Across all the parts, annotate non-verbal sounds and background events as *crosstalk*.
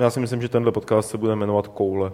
Já si myslím, že tenhle podcast se bude jmenovat Koule.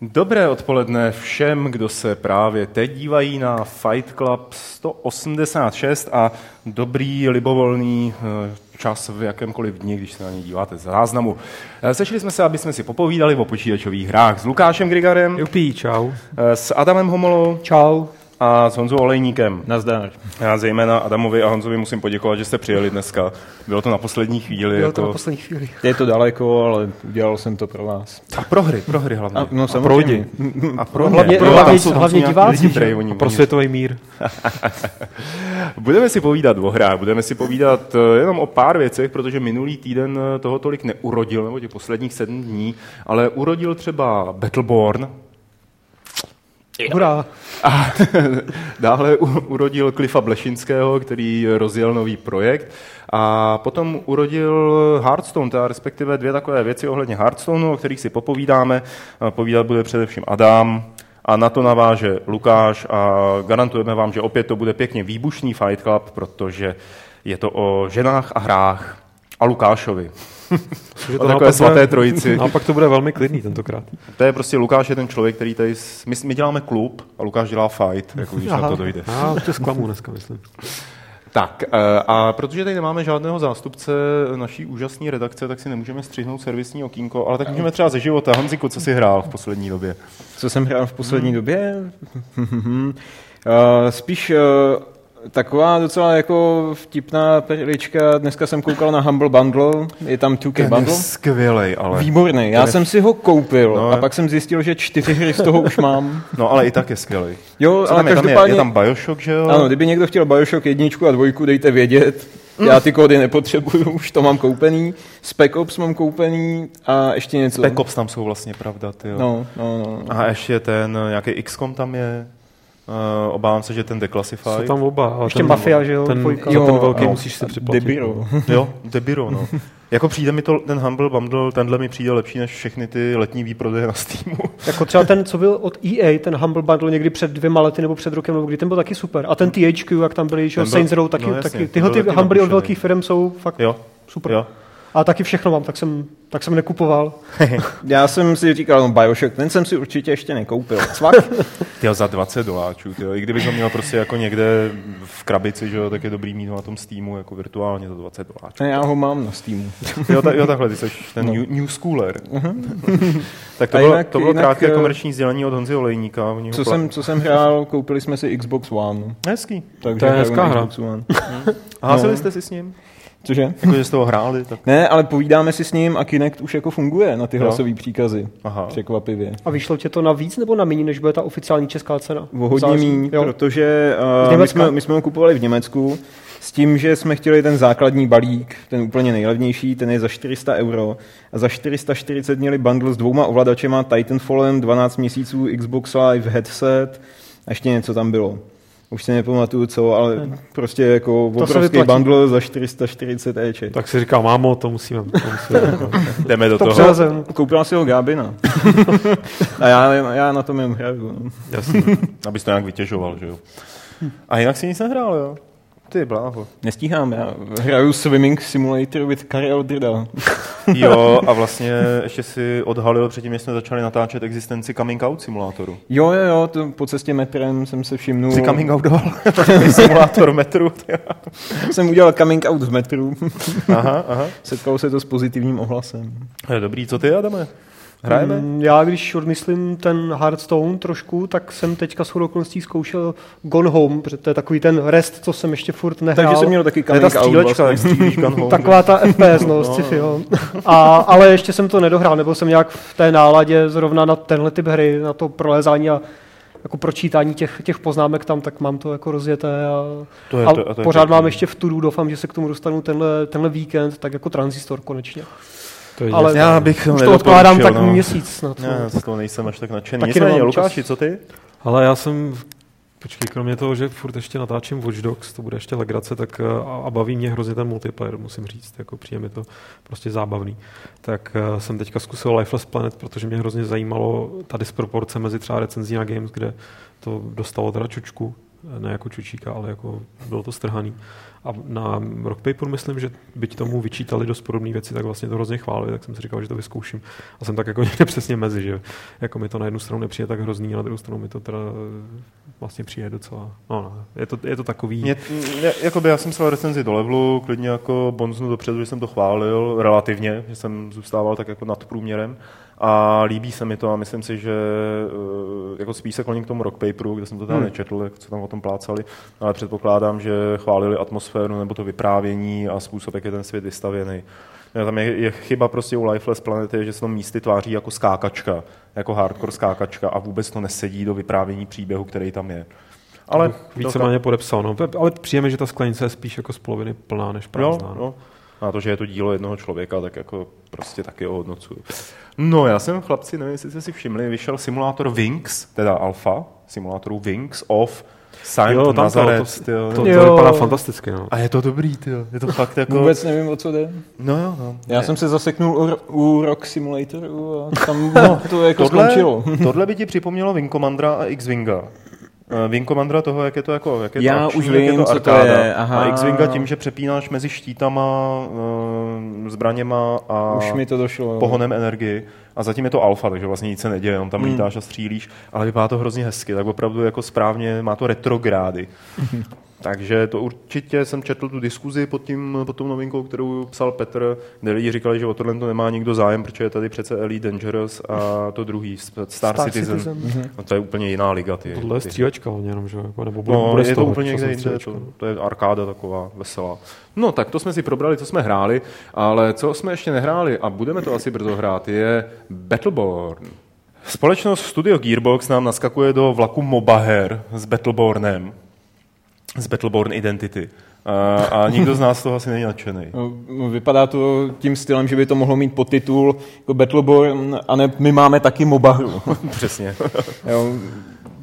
Dobré odpoledne všem, kdo se právě teď dívají na Fight Club 186 a dobrý libovolný eh, čas v jakémkoliv dni, když se na ně díváte z záznamu. Eh, sešli jsme se, aby jsme si popovídali o počítačových hrách s Lukášem Grigarem, Jupí, čau. eh, s Adamem Homolou Čau. A s Honzou Olejníkem. Nazdar. Já zejména Adamovi a Honzovi musím poděkovat, že jste přijeli dneska. Bylo to na poslední chvíli. Bylo to jako... na poslední chvíli. Je to daleko, ale udělal jsem to pro vás. A pro hry, pro hry hlavně. A, no a pro lidi. A pro Hlavně- mě. hlavně- jsou- hlavně diváci, lidi, že? prej, oni- Pro oni- světový mír. *laughs* Budeme si povídat o hrách, budeme si povídat eh, jenom o pár věcech, protože minulý týden eh, toho tolik neurodil, nebo těch posledních sedm dní, ale urodil třeba Battleborn, Hurá. a *laughs* dále urodil Cliffa Blešinského, který rozjel nový projekt. A potom urodil Hearthstone, teda respektive dvě takové věci ohledně Hearthstoneu, o kterých si popovídáme. Povídat bude především Adam, a na to naváže Lukáš a garantujeme vám, že opět to bude pěkně výbušný Fight Club, protože je to o ženách a hrách a Lukášovi. *laughs* Že O takové svaté trojici. *laughs* A pak to bude velmi klidný tentokrát. To je prostě Lukáš je ten člověk, který tady... s- My, my děláme klub a Lukáš dělá fight, jako když na to dojde. Já tě zklamu dneska, myslím. Tak eh, a protože tady nemáme žádného zástupce naší úžasné redakce, tak si nemůžeme střihnout servisní okýnko, ale tak můžeme třeba ze života. Honziku, co jsi hrál v poslední době? Co jsem hrál v poslední době? Uh, *laughs* spíš uh, taková docela jako vtipná perlička. Dneska jsem koukal na Humble Bundle, je tam 2K Bundle. skvělej, ale... Výborný, já Ten je- jsem si ho koupil No, a pak jsem zjistil, že čtyři hry z toho už mám. No ale i tak je skvělej. Jo, Co ale tam je? Tam je, každopádně... je tam Bioshock, že jo? Ano, kdyby někdo chtěl Bioshock jedničku a dvojku, dejte vědět. Já ty kódy nepotřebuju, už to mám koupený. Spec Ops mám koupený a ještě něco. Spec Ops tam jsou vlastně pravda, ty jo. No, no, no. A ještě ten, nějaký XCOM tam je. Uh, obávám se, že ten Declassified. Jsou tam oba. ale Ještě ten, Mafia, že jo, Ten, jo, ten velký no. musíš si připlatit. Debiro. *laughs* Jo, Debiro, no. Jako přijde mi to, ten Humble Bundle, tenhle mi přijde lepší než všechny ty letní výprodeje na Steamu. *laughs* Jako třeba ten, co byl od EA, ten Humble Bundle někdy před dvěma lety nebo před rokem, nebo kdy ten byl taky super. A ten THQ, jak tam byli, že jo, Saints Row, taky, no jasně, taky tyhle ty Humble od velkých firm jsou fakt Jo, super. jo. A taky všechno mám, tak jsem, tak jsem nekupoval. *laughs* Já jsem si říkal, no Bioshock, ten jsem si určitě ještě nekoupil. Cvak. *laughs* Tyjo, za 20 doláčů, tyjo. I kdybych ho měl prostě jako někde v krabici, že jo, tak je dobrý mít ho na tom Steamu jako virtuálně za 20 doláčů. A já ho mám na Steamu. *laughs* Jo, ta, jo takhle, ty jsi ten No. new, new schooler. tak to bylo, jinak- to bylo jinak, krátké eh, komerční sdělení od Honzy Olejníka. Co pla- jsem, co jsem hrál, koupili jsme si Xbox One. Hezký. Takže To je hezká hra. Xbox One. A No. jste si s ním? Cože? Jako, že jste ho hráli? Tak... Ne, ale povídáme si s ním a Kinect už jako funguje na ty hlasové příkazy. Aha. Překvapivě. A vyšlo tě to na víc nebo na méně, než bude ta oficiální česká cena? O hodně míň, protože uh, my, jsme, my jsme ho kupovali v Německu s tím, že jsme chtěli ten základní balík, ten úplně nejlevnější, ten je za 400 euro a za 440 měli bundle s dvouma ovladačema Titanfallem, 12 měsíců Xbox Live headset a ještě něco tam bylo. Už si nepamatuju co, ale prostě jako se obrovský bundle za 440 Eček. Tak si říká, mámo, to musíme. To musíme *laughs* Jdeme do To toho. přelezem. Koupila si ho Gábina. *laughs* a já, já na tom jen hraju. No. Jasně. Abys to nějak vytěžoval, že jo. A jinak si nic nehrál, jo? Ty bláho. Nestíhám, já hraju Swimming Simulator with Karel Drda. *laughs* Jo, a vlastně ještě si odhalil předtím, než jsme začali natáčet existenci coming out simulátoru. Jo, jo, jo, to po cestě metrem jsem se všimnul. Jsi coming outoval *laughs* takový simulátor metru. *laughs* jsem udělal coming out v metru. Aha, aha. Setkalo se to s pozitivním ohlasem. Dobrý, co ty, Adame? Hrajeme? Mm, Já, když odmyslím ten Hearthstone trošku, tak jsem teďka s okolností zkoušel Gone Home, protože to je takový ten rest, co jsem ještě furt nehrál. Takže jsem měl taky je ta coming out střílečka, vlastně. gun home. *laughs* Taková ta FPS, no, *laughs* No, sci-fi, jo. A, ale ještě jsem to nedohrál, nebyl jsem nějak v té náladě zrovna na tenhle typ hry, na to prolézání a jako pročítání těch, těch poznámek tam, tak mám to jako rozjeté a, To je- a to je- to je pořád pěkný. mám ještě v tudu, doufám, že se k tomu dostanu tenhle, tenhle víkend, tak jako transistor konečně. To je Ale Já bych Už to odkládám tak no. měsíc snad. Já no. z toho nejsem až tak nadšený. Taky Nicméně, nemám Lukáši, co ty? Ale já jsem Počkej, kromě toho, že furt ještě natáčím Watch Dogs, to bude ještě legrace, tak eh, a, baví mě hrozně ten multiplayer, musím říct, jako přijde mi to prostě zábavný. Tak uh, jsem teďka zkusil Lifeless Planet, protože mě hrozně zajímalo ta disproporce mezi třeba recenzí na Games, kde to dostalo teda čučku, ne jako čučíka, ale jako bylo to strhaný. A na Rock Paper myslím, že byť tomu vyčítali dost podobné věci, tak vlastně to hrozně chválili, tak jsem si říkal, že to vyzkouším. A jsem tak jako *laughs* někde přesně mezi, že jako mi to na jednu stranu nepřijde tak hrozný, a na druhou stranu mi to teda vlastně přijde docela, no, no je, to, je to takový. Mě, mě, jakoby já jsem psal recenzi do levelu, klidně jako bonznu dopředu, že jsem to chválil relativně, že jsem zůstával tak jako nad průměrem a líbí se mi to a myslím si, že eh, jako spíš se kloním k tomu rock paperu, kde jsem to tam hmm. nečetl, jak co tam o tom plácali, ale předpokládám, že chválili atmosféru nebo to vyprávění a způsob, jak je ten svět vystavěný. Tam je, je chyba prostě u Lifeless Planety, že se tam místy tváří jako skákačka, jako hardcore skákačka a vůbec to nesedí do vyprávění příběhu, který tam je. Ale víceméně podepsal, no. ale přijeme, že ta sklenice je spíš jako z poloviny plná než prázdná. Jo, no. A to, že je to dílo jednoho člověka, tak jako prostě taky ohodnocuju. No, já jsem, chlapci, nevím, jestli jste si všimli, vyšel simulátor Wings, teda alfa, simulátoru Wings of Saint jo, tam Nazareth, to, to, to, to, to vypadá fantasticky. No. A je to dobrý, tyjo. je to fakt jako... Vůbec nevím, o co jde. No jo, no. Já ne. jsem se zaseknul u, u Rock Simulatoru a tam no, to jako tohle, skončilo. tohle by ti připomnělo Wing Commandera a X-Winga. Uh, Wing Commandera toho, jak je to jako jak je Já to akční, už vím, jak je to co arkáda. to je. Aha. A X-Winga tím, že přepínáš mezi štítama, uh, zbraněma a už mi to došlo, pohonem energii. A zatím je to alfa, takže vlastně nic se neděje, jenom tam hmm. lítáš a střílíš, ale vypadá to hrozně hezky, tak opravdu jako správně, má to retrogrády. *laughs* Takže to určitě jsem četl tu diskuzi pod, tím, pod tou novinkou, kterou psal Petr, kde lidi říkali, že o tohle to nemá nikdo zájem, protože je tady přece Elite Dangerous a to druhý, Star, Star Citizen. Citizen. Mm-hmm. No to je úplně jiná liga. Ty, Tohle je střílečka jenom, že? Nebo bude, no, bude je to úplně někde jinde, to, to, je arkáda taková veselá. No tak to jsme si probrali, co jsme hráli, ale co jsme ještě nehráli a budeme to asi brzo hrát, je Battleborn. Společnost Studio Gearbox nám naskakuje do vlaku Mobaher s Battlebornem z Battleborn Identity. A, a nikdo z nás toho asi není nadšený. No, no, vypadá to tím stylem, že by to mohlo mít podtitul jako Battleborn, a ne my máme taky mobahru. *laughs* Přesně. jo,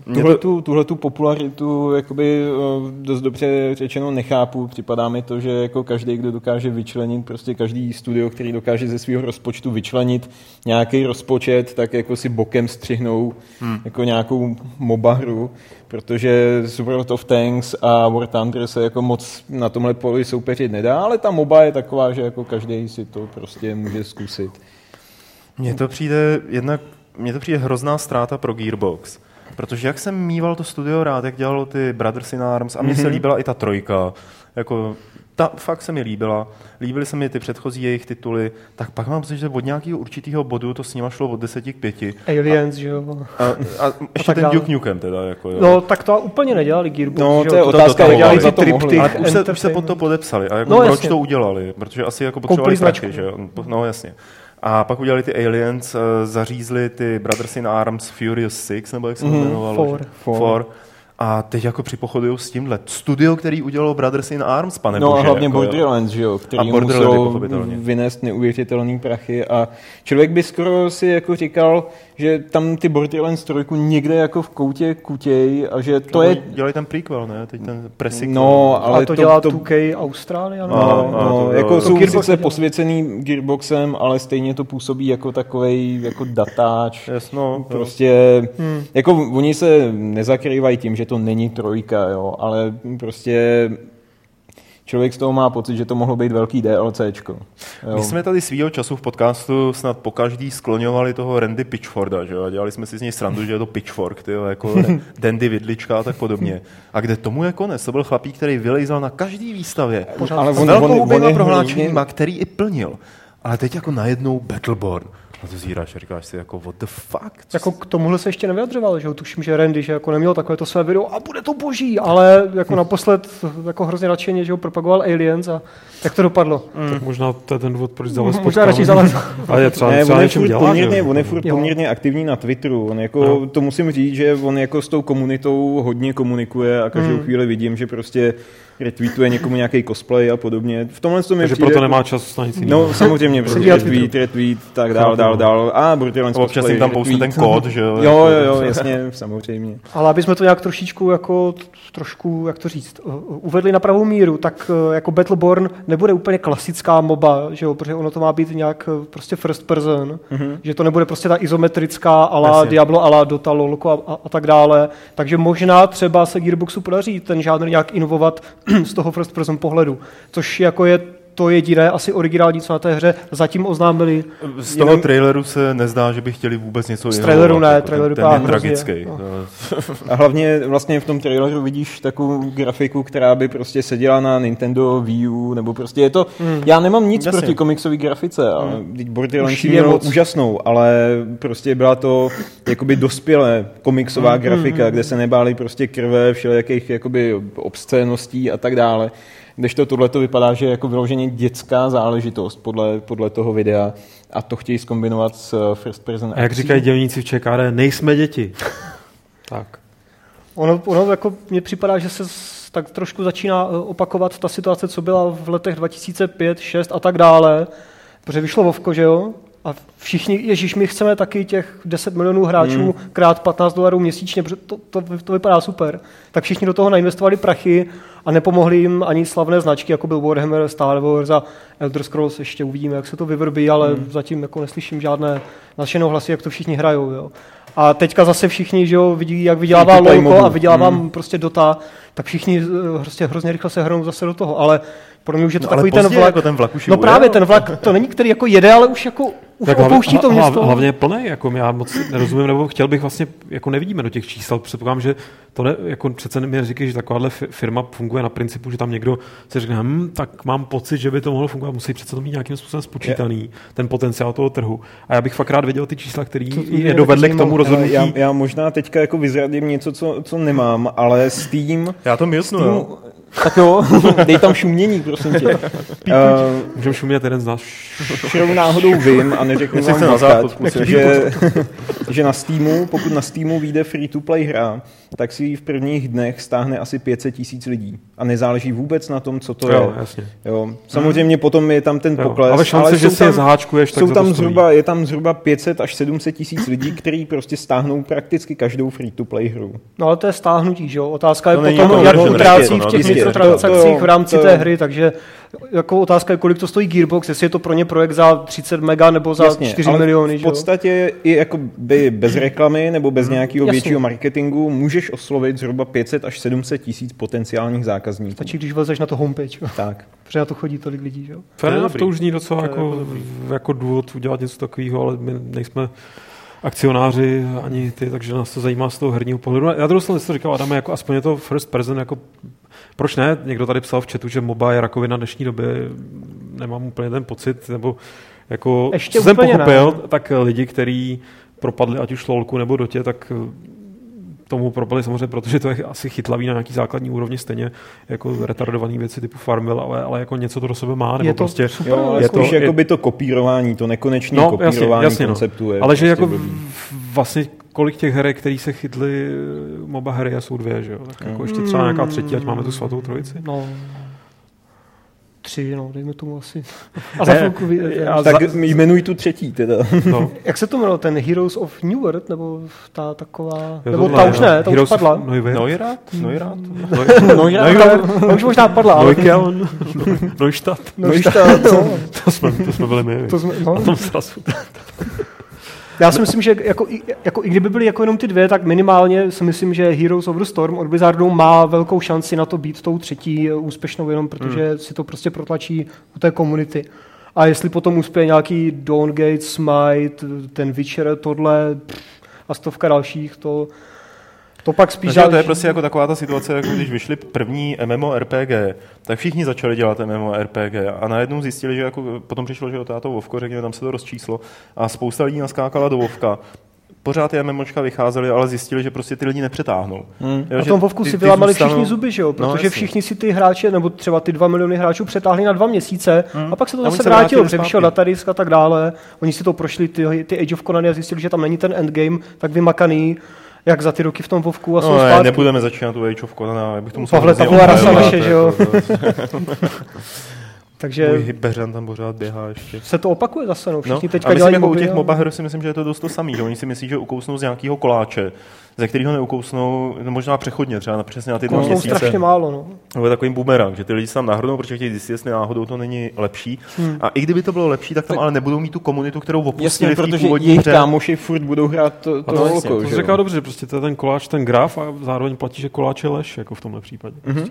Tuhle, tu, tuhle tu popularitu jakoby eh, dost dobře řečeno nechápu. Připadá mi to, že jako každý, kdo dokáže vyčlenit, prostě každý studio, který dokáže ze svého rozpočtu vyčlenit nějaký rozpočet, tak jako si bokem střihnou hmm. jako nějakou MOBA hru, protože World of Tanks a War Thunder se jako moc na tomhle poli soupeřit nedá, ale ta MOBA je taková, že jako každý si to prostě může zkusit. Mně to přijde jednak, mně to přijde hrozná ztráta pro Gearbox Protože jak jsem mýval to studio rád, jak dělalo ty Brothers in Arms a mně mm-hmm. se mhm. líbila i ta trojka. Jako, ta fakt se mi líbila. Líbily se mi ty předchozí jejich tituly. Tak pak mám pocit, že od nějakého určitého bodu to s nima šlo od 10 k 5. Aliens, že jo. A, a, a ještě a ten dále. Duke Nukem teda. Jako, jo. No, tak to úplně nedělali Gearbox. No, to je otázka, jak dělali za to mohli. Ale už se, už se pod to podepsali. A jako no, proč jasně. to udělali? Protože asi jako potřebovali prachy, že jo. No, jasně. A pak udělali ty Aliens, uh, zařízli ty Brothers in Arms Furious Six, nebo jak se to mm, jmenovalo? Four. Four. Four. A teď jako připochodují s tímhle. Studio, který udělalo Brothers in Arms, pane No bože, a hlavně jako, Borderlands, že jo, který musel vynést neuvěřitelný prachy a člověk by skoro si jako říkal, že tam ty Borderlands trojku někde jako v koutě kutěj a že to no, je... Dělají ten prequel, ne? Teď ten presik. No, ale a to, to dělá to... 2K Austrálie? No, no, no, no, to, jako jsou Gearbox sice posvěcený Gearboxem, ale stejně to působí jako takovej jako datáč. Yes, no, prostě, hmm. jako oni se nezakrývají tím, že to není trojka, jo, ale prostě člověk z toho má pocit, že to mohlo být velký DLCčko. Jo. My jsme tady svýho času v podcastu snad po každý skloňovali toho Randy Pitchforda, že jo? a dělali jsme si z něj srandu, že je to Pitchfork, tyjo, jako *laughs* Dandy Vidlička a tak podobně. A kde tomu je konec? To byl chlapík, který vylejzal na každý výstavě. Pořád ale on, velkou on, on, prohlášeníma, který i plnil. Ale teď jako najednou Battleborn na to zíráš a říkáš si jako what the fuck? Jako k tomuhle se ještě nevyjadřoval, že tuším, že Randy, že jako neměl takové to své video a bude to boží, ale jako naposled jako hrozně nadšeně, že ho propagoval Aliens a jak to dopadlo. Mm. Tak možná to je ten důvod, proč *laughs* zalez Možná radši zalez. ale je třeba, ne, třeba on je furt dělá, poměrně, on je furt poměrně aktivní na Twitteru. On jako, no. to musím říct, že on jako s tou komunitou hodně komunikuje a každou mm. chvíli vidím, že prostě retweetuje někomu nějaký cosplay a podobně. V tomhle to mi Takže přijde proto jako- nemá čas na nic jiného. No samozřejmě, prostě dělat retweet, retweet, tak dál, dál, dál. A Borderlands Občas cosplay, jim tam pousne ten kód, že jo? Jo, jo, jo, jasně, samozřejmě. Ale aby jsme to nějak trošičku jako trošku, jak to říct, uh, uvedli na pravou míru, tak uh, jako Battleborn nebude úplně klasická moba, že jo, protože ono to má být nějak uh, prostě first person, mm-hmm. že to nebude prostě ta izometrická ala Jasně. Diablo, ala Dota, Lolko a, a, a, tak dále. Takže možná třeba se Gearboxu podaří ten žánr nějak inovovat *clears throat* z toho first person pohledu, což jako je to jediné, asi originální, co na té hře zatím oznámili. Z toho traileru se nezdá, že by chtěli vůbec něco Z jiného. traileru ne, jako trailer ten, ten je hrozně, tragický. no. *laughs* A hlavně vlastně v tom traileru vidíš takovou grafiku, která by prostě seděla na Nintendo Wii U, nebo prostě je to... Mm. Já nemám nic Jasně. proti komiksové grafice, ale mm. Borderlands Už je moc. úžasnou, ale prostě byla to jakoby dospělé komiksová grafika, kde se nebáli prostě krve, všelijakých jakoby obscéností a tak dále. Kdežto tohle to vypadá, že je jako vyloženě dětská záležitost podle, podle toho videa a to chtějí zkombinovat s eh, first person A jak akcí. říkají dělníci v ČKD, nejsme děti. *laughs* tak. Ono, ono jako mně připadá, že se tak trošku začíná eh, opakovat ta situace, co byla v letech 2005, 6 a tak dále, protože vyšlo Vovko, že jo? A všichni, ježíš, my chceme taky těch 10 milionů hráčů Hmm. krát 15 dolarů měsíčně, protože to, to, to vypadá super. Tak všichni do toho nainvestovali prachy a nepomohli jim ani slavné značky, jako byl Warhammer, Star Wars a Elder Scrolls, ještě uvidíme, jak se to vyvrbí, ale Hmm. zatím jako neslyším žádné našenou hlasy, jak to všichni hrajou. Jo. A teďka zase všichni, že jo, vidí, jak vydělává Lolko mobu. a vydělává Hmm. prostě Dota, tak všichni prostě hrozně rychle se hrnou zase do toho, ale pro mě už je to No, takový ten vlak. jako ten vlak už no právě ten vlak, to není, který jako jede, ale už jako už Tak opouští to hlavně, město. hla- hlavně je plný, jako já moc nerozumím, nebo chtěl bych vlastně, jako nevidíme do těch čísel, předpokládám, že to ne, jako přece mi neříkají, že takováhle fi- firma funguje na principu, že tam někdo si řekne, hm, tak mám pocit, že by to mohlo fungovat, musí přece to mít nějakým způsobem spočítaný, ten potenciál toho trhu. A já bych fakt rád věděl ty čísla, které je dovedly k tomu rozhodnutí. Já, já možná teďka jako vyzradím něco, co, co nemám, ale Steam... Já to. Steam tak jo, *laughs* dej tam šumění, prosím tě. Uh, Můžeme šumět jeden z nás. Čirou náhodou vím a neřeknu vám na zkusit. že, *laughs* že na Steamu, pokud na Steamu vyjde free-to-play hra, tak si ji v prvních dnech stáhne asi 500 tisíc lidí. A nezáleží vůbec na tom, co to Jo, je. jasně. Jo. Samozřejmě potom je tam ten Jo. pokles. Ale šance, že jsou si je zaháčkuješ, tak jsou tam zhruba, je tam zhruba 500 až 700 tisíc lidí, kteří prostě stáhnou prakticky každou free-to-play hru. No ale to je stáhnutí, že jo? Otázka je To není potom, jak že utrácí to, no, v těch. Mikrotransakcích To- v rámci to- té hry, takže jako otázka je, kolik to stojí Gearbox, jestli je to pro ně projekt za 30 mega nebo za Jasně, 4 ale miliony, v že jo? podstatě i jako by bez reklamy nebo bez nějakého Jasně. většího marketingu můžeš oslovit zhruba 500 až 700 tisíc potenciálních zákazníků. Stačí, když vezeš na to homepage, jo? Tak. *laughs* protože na to chodí tolik lidí, že jo? To je to už zní docela To je jako, dobrý. jako důvod udělat něco takového, ale my nejsme akcionáři ani ty, takže nás to zajímá z toho herního pohledu. Já druhou stranu to říkal Adame, jako aspoň je to first person, jako proč ne? Někdo tady psal v chatu, že MOBA je rakovina dnešní doby, nemám úplně ten pocit, nebo jako, Ještě co jsem úplně ne. pochopil, tak lidi, kteří propadli ať už lolku nebo dotě, tak tomu propadli samozřejmě, protože to je asi chytlavý na nějaký základní úrovni stejně jako retardované věci typu Farmville, ale, ale jako něco to do sebe má, nebo Je to prostě super, Jo, ale je to- je- jako by to kopírování, to nekonečné No, kopírování jasně, jasně, no. konceptu je Ale že prostě jako blbý. vlastně kolik těch her, který se chytly eh, MOBA hry a jsou dvě, že jo? Tak jako ještě třeba nějaká třetí, ať máme tu svatou trojici. No, tři, no, dejme tomu asi. *laughs* A za chvilku, vy- Tak jmenuj tu třetí teda. No. *laughs* jak se to jmenovalo, ten Heroes of New World, nebo ta taková, Jo, nebo ta už no. ne, ta už Heroes padla. Neuvert. Neujrat? Neujrat? No, ta, už možná padla, ale Neukeln, Neustadt. ta- ta- no, To jsme, to jsme byli my. to jsme, no. Na tom srazu. Já si myslím, že jako, i- jako, i kdyby byly jako jenom ty dvě, tak minimálně si myslím, že Heroes of the Storm od Blizzardu má velkou šanci na to být tou třetí eh, úspěšnou, jenom protože hmm. si to prostě protlačí u té komunity. A jestli potom uspěje nějaký Dawngate, Smite, ten Witcher, tohle pff, a stovka dalších, to, to pak spíš Takže to je prostě jako taková ta situace, jako když vyšly první MMORPG, tak všichni začali dělat MMORPG a najednou zjistili, že jako potom přišlo, že to Vovko, řekněme, tam se to rozčíslo a spousta lidí naskákala do Vovka. Pořád ty MMOčka vycházely, ale zjistili, že prostě ty lidi nepřetáhnou. Hmm. Jo, že tom Vovku si vylámali zůstanou- všichni zuby, že jo? No, Protože jasně. všichni si ty hráče, nebo třeba ty dva miliony hráčů přetáhli na dva měsíce a pak se to A zase se vrátilo, protože vyšel datadisk a tak dále. Oni si to prošli, ty, ty Age of Conany a zjistili, že tam není ten endgame tak vymakaný, jak za ty roky v tom Vovku a jsou No, ne, zpátky. nebudeme začínat tu Age of Conan, já bych to musel Pavle, taková rasa naše, že jo? *laughs* Takže Můj hybeřan tam pořád běhá ještě. se to opakuje zase, no. Všichni No, teďka a myslím, jako u těch a- MOBA her si myslím, že je to dost to samý, že oni si myslí, že ukousnou z nějakého koláče, ze kterého neukousnou, no možná přechodně, třeba na přesně na ty dva měsíce. strašně málo, no. To je takový bumerang, že ty lidi se tam nahrnou, protože chtějí zjistit, jestli náhodou to není lepší. Hmm. A i kdyby to bylo lepší, tak tam ale nebudou mít tu komunitu, kterou opustili Jasně, v té protože původní jejich hře. kámoši furt budou hrát to, to to, jasně, holko, to že říkal dobře, že prostě to je ten koláč, ten graf a zároveň platí, že koláč je lež, jako v tomhle případě. Mhm.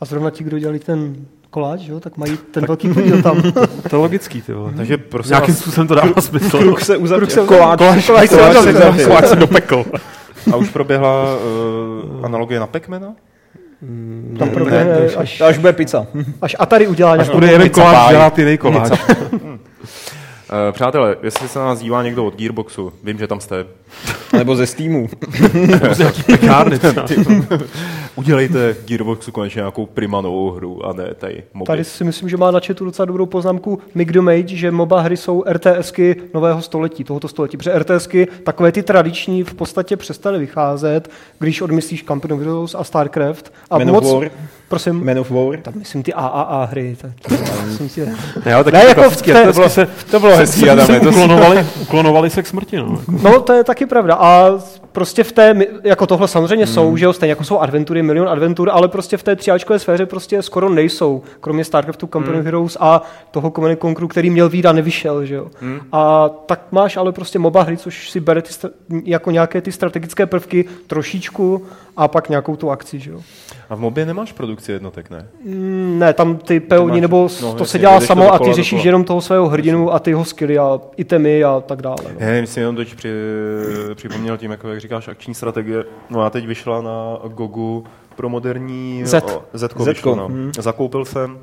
A zrovna ti, kdo dělali ten koláč, jo, tak mají ten velký *laughs* podíl tam. To je logický, ty vole. Takže prosím Nějakým vás, způsobem to dává smysl. Kruh se uzavřel. Kruh se Koláč, koláč, koláč, koláč se uzavřel. uzavřel. Koláč se dopekl. a už proběhla uh, analogie na Pacmana? Tam Ne, proběhne, to až, až bude pizza. *laughs* až Atari udělá Až nějakou... bude jeden koláč dělat jiný koláč. Uh, *laughs* přátelé, jestli se na nás dívá někdo od Gearboxu, vím, že tam jste. Nebo ze Steamu. Z nějaký pekárny. Udělejte Gearboxu konečně nějakou prima novou hru a ne tady moby. Tady si myslím, že má na chatu docela dobrou poznámku Mick the Mage, že MOBA hry jsou RTSky nového století, tohoto století. Protože RTSky, takové ty tradiční, v podstatě přestaly vycházet, když odmyslíš Company of Heroes a StarCraft. A Man of moc, War. prosím, Man of War. tak myslím ty AAA hry. Tak, *laughs* myslím si, Ne, ale tak Ne, jako v klasicky, té- to bylo, se, To bylo hezký, Adame, *laughs* si- uklonovali, uklonovali se k smrti. No. jako. No, to je taky pravda. A prostě v té, jako tohle samozřejmě hmm. jsou, že jo, stejně jako jsou adventury, milion adventur, ale prostě v té tříáčkové sféře prostě skoro nejsou, kromě StarCraftu, Company Hmm. Heroes a toho Command and Conqueru, který měl výjít a nevyšel, že jo. Hmm. A tak máš ale prostě MOBA hry, což si bere ty, jako nějaké ty strategické prvky trošičku a pak nějakou tu akci, že jo. A v mobě nemáš produkci jednotek, ne? Mm, Ne, tam ty peoni, nebo no, to jasně, se dělá samo a ty řešíš dokola. jenom toho svého hrdinu a ty jeho skilly a itemy a tak dále. No. Ne, myslím jenom teď při, připomněl tím, jako jak říkáš, akční strategie. No a teď vyšla na Gogu pro moderní Z. Zetko, vyšlo, no. hm. Zakoupil jsem,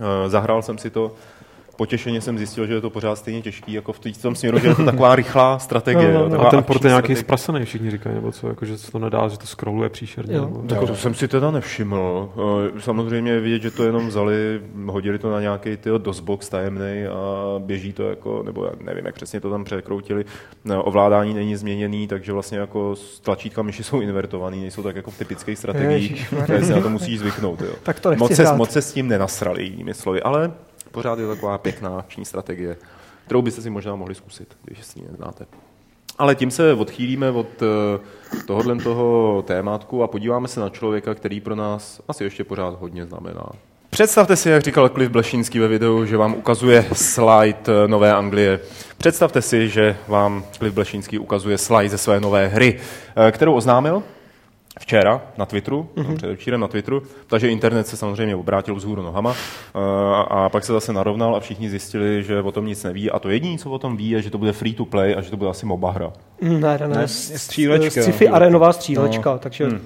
eh, zahrál jsem si to. Potěšeně jsem zjistil, že je to pořád stejně těžký, jako v tom směru, že je to taková rychlá strategie. *laughs* No, no, no. taková A ten port je nějaký strategie. zprasený, všichni říkají, nebo co, jako, že se to nedá, že to scrolluje příšerně. Jo. Nebo, Tak to jsem si teda nevšiml. Eh, Samozřejmě je vidět, že to jenom vzali, hodili to na nějaký tyho DOSBox tajemný a běží to jako, nebo já nevím, jak přesně to tam překroutili. No, Ovládání není změněný, takže vlastně jako s tlačítka myši jsou invertovaný, nejsou tak jako v typických strategiích. Ježišmarja. Takže si na to musíš zvyknout. Jo. Tak to moc, se, moc se s tím nenasrali, jinými slovy, ale pořád je taková pěkná akční strategie, kterou byste si možná mohli zkusit, když si ji neznáte. Ale tím se odchýlíme od eh, tohohle toho témátku a podíváme se na člověka, který pro nás asi ještě pořád hodně znamená. Představte si, jak říkal Cliff Blešínský ve videu, že vám ukazuje slide eh, Nové Anglie. Představte si, že vám Cliff Blešínský ukazuje slide ze své nové hry, eh, kterou oznámil včera na Twitteru, mm-hmm. předevčírem na Twitteru, takže internet se samozřejmě obrátil vzhůru nohama eh, a pak se zase narovnal a všichni zjistili, že o tom nic neví a to jediné, co o tom ví, je, že to bude free to play a že to bude asi MOBA hra. Mm, Ne, ne, ne. Střílečka. Sci-fi arenová střílečka, no. takže jako,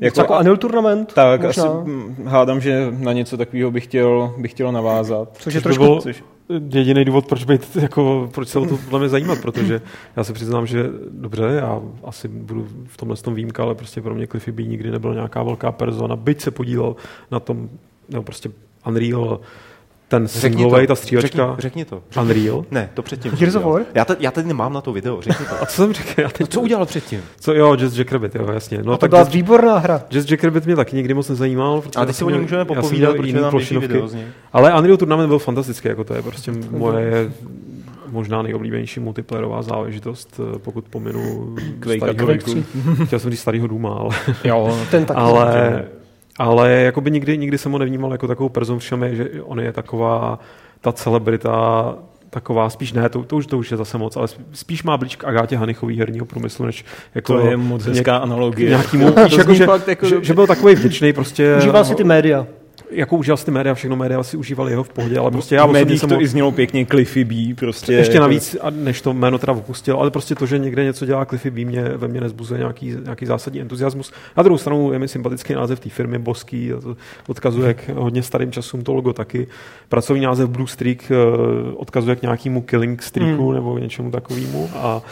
Jako jako a- Anil Tournament, Tak, možná. asi mm, hádám, že na něco takového bych chtěl, bych chtěl navázat. Což je by trošku... bylo což- jediný důvod, proč, být, jako, proč se o to podle mě zajímat, protože já se přiznám, že dobře, já asi budu v tomhle tom výjimka, ale prostě pro mě Cliffy B nikdy nebyl nějaká velká persona, byť se podílel na tom, nebo prostě Unreal, ten singlovej, ta střílečka. Řekni, řekni to. Řekni. Unreal. Ne, to předtím. Gears of War? Já, te, já teď nemám na to video, řekni to. *laughs* A co jsem řekl? Já teď, Co udělal předtím? Co, jo, Jazz Jackrabbit, jo, jasně. No, A to tak byla Jazz, výborná hra. Jazz Jackrabbit mě taky nikdy moc nezajímal. já teď si o něm můžeme popovídat, protože nám video z něj. Ale Unreal Tournament byl fantastický, jako to je prostě moje možná nejoblíbenější multiplayerová záležitost, eh, pokud pominu Quake a starýho, Quake chtěl jsem říct Duma, ale, Jo, Ten taky. ale, ale jakoby nikdy, nikdy jsem ho nevnímal jako takovou personu, přišel mi, že on je taková ta celebrita, taková, spíš ne, to, to, už, to už je zase moc, ale spíš má blíž k Agátě Hanichový herního průmyslu, než jako to je moc hezká analogie. nějakýmu, *laughs* To víš, jako, že, jako že, že, byl takový vděčný prostě. Užíval si ty média. Jako užíval si ty média, všechno média si užívali jeho v pohodě, ale prostě já v médiích jsem to i znělo pěkně Cliffy B, prostě. ještě jako- navíc, a než to jméno teda opustil, ale prostě to, že někde něco dělá Cliffy B, mě, ve mně nezbuzuje nějaký, nějaký zásadní entuziasmus. Na druhou stranu je mi sympatický název té firmy Bosky, odkazuje k hodně starým časům, to logo taky. Pracovní název Blue Streak eh, odkazuje k nějakému Killing Streaku Hmm. nebo něčemu takovému. A,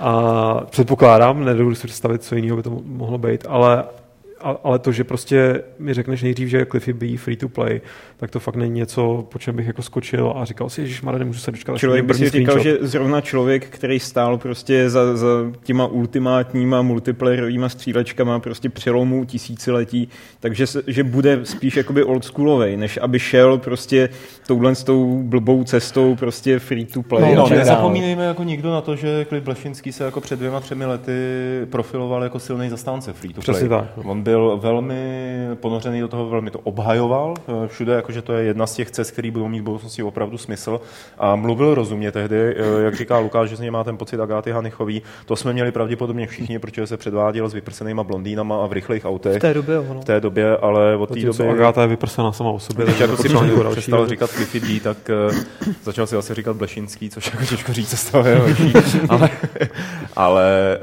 a předpokládám, nedovedu si představit, co jiného by to mohlo být, ale ale to, že prostě mi řekneš nejdřív, že Cliffy B free to play, tak to fakt není něco, po čem bych jako skočil a říkal si, že Mare, nemůžu se dočkat. Člověk by si říkal, že zrovna člověk, který stál prostě za, za těma ultimátníma multiplayerovými střílečkama prostě přelomu tisíciletí, takže se, že bude spíš jakoby oldschoolovej, než aby šel prostě touhle s tou blbou cestou prostě free to play. No, no nezapomínejme jako nikdo na to, že Klip Blešinský se jako před dvěma, třemi lety profiloval jako silný zastánce free to play. Přesně tak. On byl velmi ponořený do toho, velmi to obhajoval eh, všude, jakože to je jedna z těch cest, které budou mít v budoucnosti opravdu smysl. A mluvil rozumně tehdy, eh, jak říká Lukáš, že z něj má ten pocit Agáty Hanichový. To jsme měli pravděpodobně všichni, protože se předváděl s vyprsenýma blondýnama a v rychlých autech. V té době, ono. V té době, ale od té doby... Agáta je vyprsená sama o sobě. Když jako si přestal říkat Cliffy D, tak uh, začal si zase říkat Blešinský, což jako těžko říct, se stalo *laughs* ale, *laughs* ale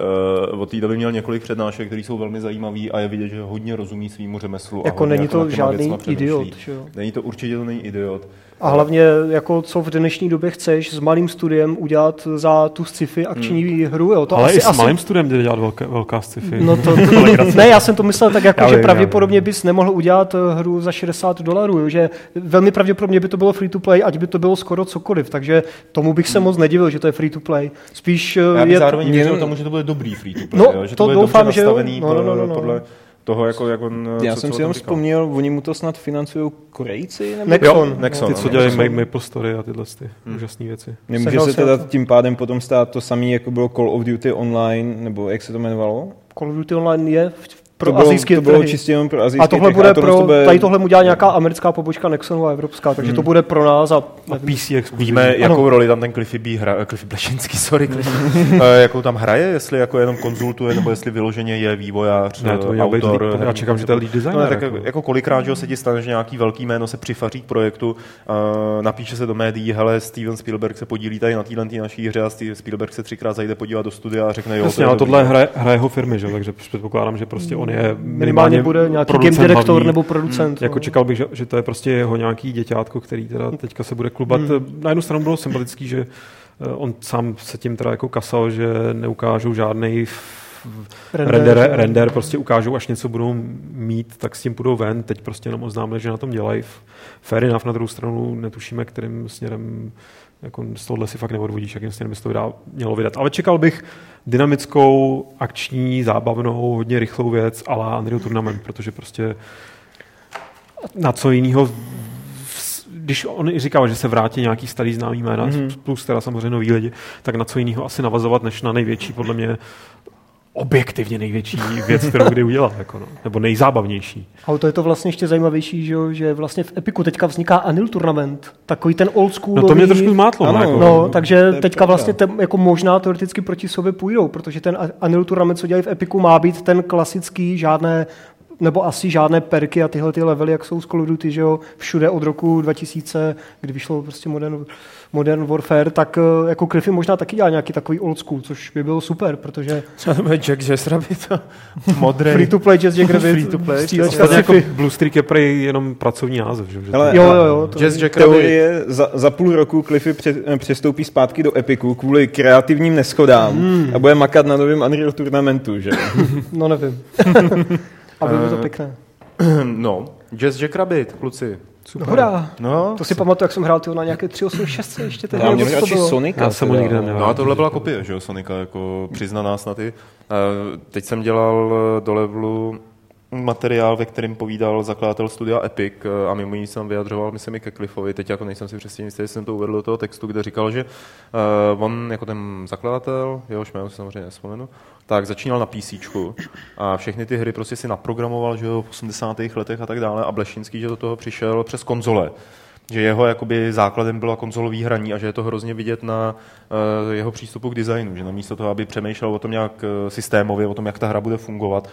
od té doby měl několik přednášek, které jsou velmi zajímavé a je vidět, že hodně rozumí svýmu řemeslu. Jako není to žádný idiot. Že jo? Není to určitě to není idiot. A hlavně, jako co v dnešní době chceš s malým studiem udělat za tu sci-fi akční hmm. hru. Jo. To Ale asi, i s asi... malým studiem jde dělat velká, velká sci-fi. No to, *laughs* to, ne, já jsem to myslel tak, jako, já že vím, pravděpodobně bys nemohl udělat eh, hru za 60 dolarů. Jo, že velmi pravděpodobně by to bylo free to play, ať by to bylo skoro cokoliv. Takže tomu bych se hmm. moc nedivil, že to je free to play. Spíš eh, já bych je... zároveň věřil tomu, že to bude dobrý free to play. No, jo? Že to, to bude doufám, že jo. No, no, no, no, no. podle toho, jako, jak on... Já co, jsem co si jenom vzpomněl, oni mu to snad financují Korejci? Nebo? Nexon. Jo, Nexon. Ty, co dělají Maple Story a tyhle ty hmm. úžasné věci. Nemůže se teda tím pádem potom stát to samé, jako bylo Call of Duty Online, nebo jak se to jmenovalo? Call of Duty Online je v pro to bylo, azijské to bylo trhy. čistě jenom pro azijské A tohle bude pro, to bude... tady tohle mu dělá nějaká americká pobočka Nexonu a evropská, takže hmm. to bude pro nás a, a PC Víme, ano. jakou roli tam ten Cliffy B hra, Cliffy Blešinský, sorry, uh, *laughs* jakou tam hraje, jestli jako jenom konzultuje, nebo jestli vyloženě je vývojář, ne, to autor. Lead, já čekám, že to je lead designer. No, tak jako, jako kolikrát, že se ti stane, že nějaký velký jméno se přifaří k projektu, uh, napíše se do médií, hele, Steven Spielberg se podílí tady na téhle naší hře a Steven Spielberg se třikrát zajde podívat do studia a řekne, jo, Jasně, ale tohle hraje, hraje jeho firmy, že? takže předpokládám, že prostě on je minimálně minimálně bude nějaký game direktor hlavní. nebo producent. Hmm. Jako no. čekal bych, že, že to je prostě jeho nějaký děťátko, který teda teďka se bude klubat. Hmm. Na jednu stranu bylo sympatický, že eh, on sám se tím teda jako kasal, že neukážou žádný render, render, render, prostě ukážou, až něco budou mít, tak s tím půjdou ven. Teď prostě jenom oznámili, že na tom dělají. Fair enough, na druhou stranu netušíme, kterým směrem jako z tohohle si fakt neodvodíš, jakým směrem by to vydá, mělo vydat. Ale čekal bych dynamickou, akční, zábavnou, hodně rychlou věc la Unreal Tournament, protože prostě na co jiného když on i říkal, že se vrátí nějaký starý známý jména, mm-hmm. plus teda samozřejmě noví lidi, tak na co jiného asi navazovat, než na největší, podle mě, objektivně největší věc, kterou kdy udělal, jako no. nebo nejzábavnější. A to je to vlastně ještě zajímavější, že, že vlastně v Epiku teďka vzniká Anil Tournament, takový ten old school. No to mě trošku zmátlo. No, jako, no, takže teďka vlastně te, jako možná teoreticky proti sobě půjdou, protože ten Anil Tournament, co dělají v Epiku, má být ten klasický, žádné nebo asi žádné perky a tyhle ty levely, jak jsou z Call of Duty, že jo, všude od roku 2000, kdy vyšlo prostě Modern, Modern Warfare, tak eh, jako Cliffy možná taky dělá nějaký takový old school, což by bylo super, protože... Jack Jessrabbit, *laughs* modrý. Free to play Jazz Jackrabbit. Free to play. jako Blue Streak je prej jenom pracovní název, že? Ale, jo, jo, jo. To Jazz Teorie za, za půl roku Cliffy eh, přestoupí zpátky do Epiku kvůli kreativním neschodám hmm. a bude makat na novém Unreal Tournamentu, že? *laughs* no nevím. *laughs* A bylo to pěkné. *clears throat* No, Jazz Jackrabbit, kluci. Super. Hurá. No, to si pamatuju, jak jsem hrál na nějaké 386 ještě tehdy. Já měl radši Sonika. Já jsem ho nikdy No a tohle byla kopie, že jo, Sonika, jako přiznaná snad i. Teď jsem dělal do levelu materiál, ve kterém povídal zakladatel studia Epic eh, a mimo jiný jsem vyjadřoval, myslím, i ke Cliffovi, teď jako nejsem si přesně jistý, jsem to uvedl do toho textu, kde říkal, že uh, on jako ten zakladatel, jehož jméno si samozřejmě nespomenu, tak začínal na PC a všechny ty hry prostě si naprogramoval, že jo, v 80. letech a tak dále a Blešinský, že do toho přišel přes konzole že jeho jakoby základem bylo konzolový hraní a že je to hrozně vidět na uh, jeho přístupu k designu, že namísto toho, aby přemýšlel o tom nějak uh, systémově, o tom, jak ta hra bude fungovat,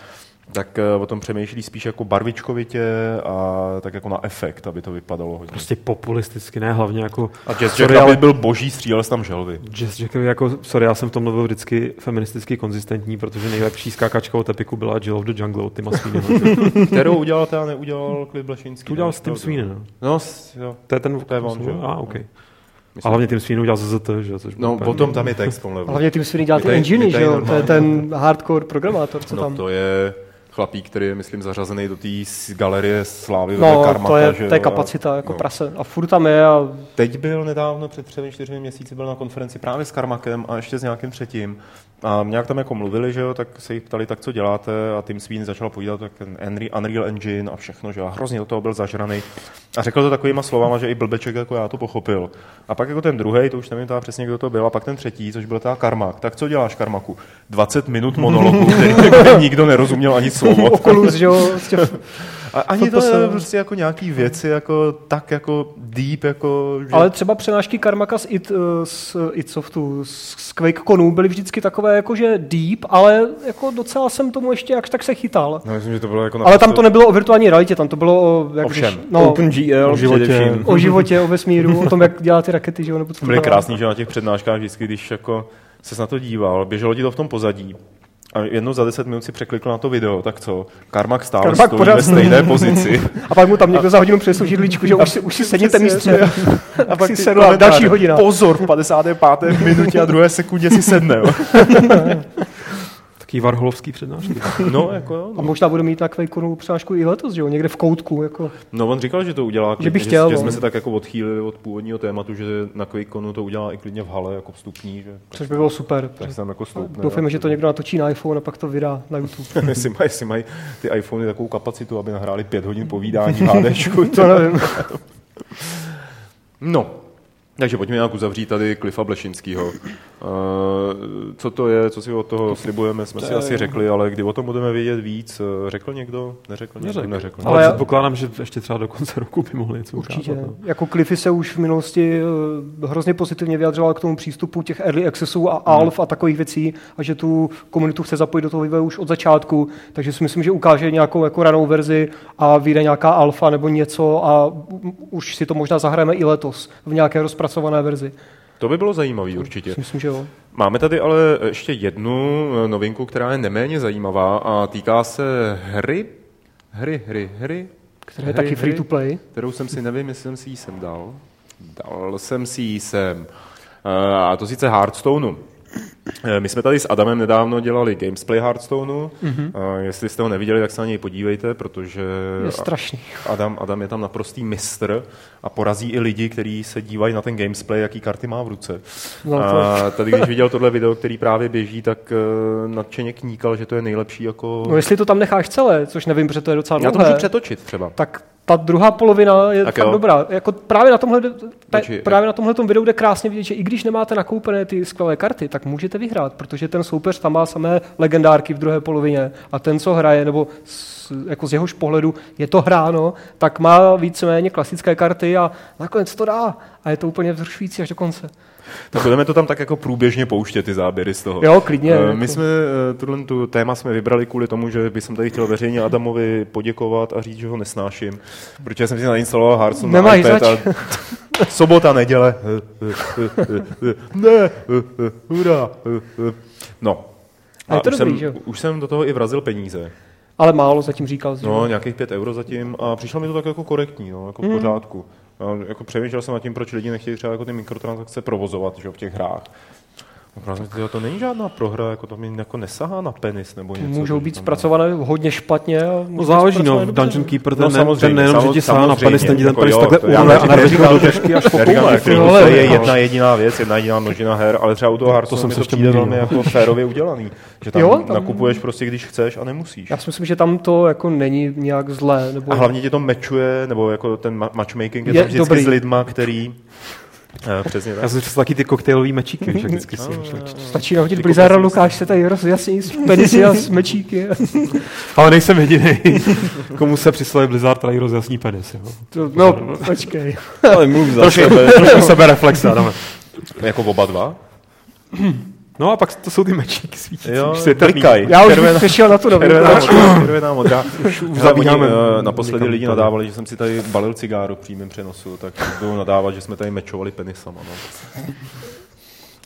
tak eh, o tom přemýšlí spíš jako barvičkovitě a tak jako na efekt, aby to vypadalo hodně. Prostě populisticky, ne hlavně jako... A Jazz sorry, Jack ale... byl boží, střílel tam želvy. Jazz Jack jako, sorry, já jsem v tom byl vždycky feministicky konzistentní, protože nejlepší skákačka od Epiku byla Jill of the Jungle od Tima *laughs* Kterou udělal a neudělal Cliff Blešinský. Tu udělal s Tim Sweeney, no. No, jo. To je ten... To je on, že? A, ah, okay. Myslím, a hlavně Tim Sweeney udělal ZZT, že? Což no, potom tam je text Hlavně Tim Sweeney dělal ty engine, že jo? To je ten hardcore programátor, co no, tam. to je chlapík, který je, myslím, zařazený do té galerie slávy No, Karmaka, to je, že to je kapacita a- jako no. prase. A furt tam je a Teď byl nedávno, před třemi, čtyřmi měsíci, byl na konferenci právě s Karmakem a ještě s nějakým třetím. A nějak tam jako mluvili, že jo, tak se jich ptali, tak co děláte a Tim Sweeney začal povídat, tak ten Unreal, Engine a všechno, že jo, a hrozně do toho byl zažraný. A řekl to takovýma slovama, že i blbeček jako já to pochopil. A pak jako ten druhý, to už nevím teda přesně, kdo to byl, a pak ten třetí, což byl teda Karmak. Tak co děláš, Karmaku? 20 minut monologu, který *laughs* který nikdo nerozuměl ani slovo. Oculus, že jo, *laughs* A ani to To se- je prostě jako nějaký věci, jako tak jako deep, jako... Že... Ale třeba přenášky Karmaka z, It, eh, z It Softu, z QuakeConu byly vždycky takové jakože deep, ale jako docela jsem tomu ještě jakž tak se chytal. No, myslím, že to bylo jako Ale tam to nebylo o virtuální realitě, tam to bylo o, jak O všem. Když, no, OpenGL o životě. o *laughs* životě, o vesmíru, o tom, jak dělá ty rakety, že jo, nebo co to byly krásný, že na těch přednáškách vždycky, když jako se na to díval, běželo ti to v tom pozadí. A jednou za 10 minut si překlikl na to video, tak co? Karmak stále Karmak stojí pořád ve stejné pozici. *laughs* A pak mu tam někdo za hodinu přinesl židličku, že už si, už si sedněte Přesně, místře. *laughs* A pak si sedl a další hodina. Pozor, v 55. minutě a druhé sekundě si sedne. *laughs* Taký varholovský přednášky. *laughs* No, jako jo. A No. možná bude mít na QuakeConu přenášku i letos, že jo, někde v koutku. Jako. no, on říkal, že to udělá, Že by že, chtěl, že no. jsme se tak jako odchýlili od původního tématu, že na QuakeConu to udělá i klidně v hale jako vstupní, že Což by bylo super. tak se tam jako stoupne. Doufejme, že to někdo natočí na iPhone a pak to vydá na YouTube. *laughs* jestli mají, jestli mají ty iPhony takovou kapacitu, aby nahráli pět hodin povídání v *laughs* HDčku. To nevím. No, takže pojďme nějak uzavřít tady Klifa Blešinskýho. Uh, co to je, co si od toho slibujeme, jsme si asi řekli, ale kdy o tom budeme vědět víc, eh, řekl někdo? Neřekl někdo? Neřekl. Neřekl. Ale Ale já- předpokládám, že ještě třeba do konce roku by mohli něco Určitě. ukázat. no. Jako Cliffy se už v minulosti eh, hrozně pozitivně vyjadřoval k tomu přístupu těch early accessů a alf a takových věcí a že tu komunitu chce zapojit do toho vývoje už od začátku, takže si myslím, že ukáže nějakou jako ranou verzi a vyjde nějaká alfa nebo něco a už si to možná zahrajeme i letos v nějaké rozpracované verzi. To by bylo zajímavé určitě. Myslím, že jo. Máme tady ale ještě jednu eh, novinku, která je neméně zajímavá a týká se hry, hry, hry, hry, Která je taky free to play. kterou jsem si, nevím, jestli jsem si ji sem dal. Dal jsem si ji sem. Eh, A to sice Hearthstoneu. Eh, My jsme tady s Adamem nedávno dělali gamesplay Hearthstoneu. Mm-hmm. Jestli jste ho neviděli, tak se na něj podívejte, protože Je strašný. Adam, Adam je tam naprostý mistr a porazí i lidi, kteří se dívají na ten gamesplay, jaký karty má v ruce. No, A tady, když viděl tohle video, který právě běží, tak uh, nadšeně kníkal, že to je nejlepší jako... No jestli to tam necháš celé, což nevím, protože to je docela Já to dlouhé, můžu přetočit třeba. tak ta druhá polovina je Tak fakt dobrá. Jako právě na tomhle, pe, právě na tomhle videu jde krásně vidět, že i když nemáte nakoupené ty skvělé karty, tak můžete vyhrát, protože ten soupeř tam má samé legendárky v druhé polovině a ten, co hraje, nebo z, jako z jehož pohledu je to hráno, tak má víceméně klasické karty a nakonec to dá. A je to úplně vzrušující až do konce. Tak budeme to tam tak jako průběžně pouštět, ty záběry z toho. Jo, klidně, jako. My jsme tuhle tu téma jsme vybrali kvůli tomu, že bych tady chtěl veřejně Adamovi poděkovat a říct, že ho nesnáším, protože jsem si nainstaloval Hearthstone na iPad zač. a *laughs* sobota, neděle. Ne, hurá. No. A je to už, dobrý, jsem, že už jsem do toho i vrazil peníze. Ale málo zatím říkal. že No, nějakých pět euro zatím a přišlo mi to tak jako korektní, no, jako v pořádku. Já, jako přemýšlel jsem nad tím, proč lidi nechtějí třeba jako ty mikrotransakce provozovat že, jo, v těch hrách. Říkal, to není žádná prohra, jako to mi jako nesahá na penis nebo něco. Můžou být zpracované hodně špatně. A No záleží, no. Dungeon Keeper No ten, ne, samozřejmě, ten nejenom, že ti sáhá na penis, ten ti ten jako penis takhle urve a že- držky až to je no. jedna jediná věc, jedna jediná množina her, ale třeba u toho Hearthstone jsem mi se to přijde velmi no. jako férově udělaný. Že tam, nakupuješ prostě, když chceš a nemusíš. Já si myslím, že tam to jako není nějak zlé. Nebo... A hlavně tě to mečuje, nebo jako ten ma- matchmaking je, Je tam vždycky s lidma, který... Eh, přesně tak. Já jsem taky ty koktejlový mečíky, že vždycky si myšlek. Stačí nahodit Blizzard a Lukáš se tady rozjasní s penisy a s mečíky. *laughs* Ale nejsem jediný, komu se při slově Blizzard tady rozjasní penis. Jo. To- No, počkej. Ale mluv za Trošku, sebe. *laughs* trošku sebe reflexe, Adame. Jako oba dva? *clears throat* No a pak to jsou ty mečíky svítící. Jo, už blikaj. Já už Červená- bych přešel na tu novinku. Červená modrá, červená modrá. zabíháme Oni, eh, naposledy někam lidi tady. nadávali, že jsem si tady balil cigáru v přímém přenosu, tak budou nadávat, že jsme tady mečovali penisama. No.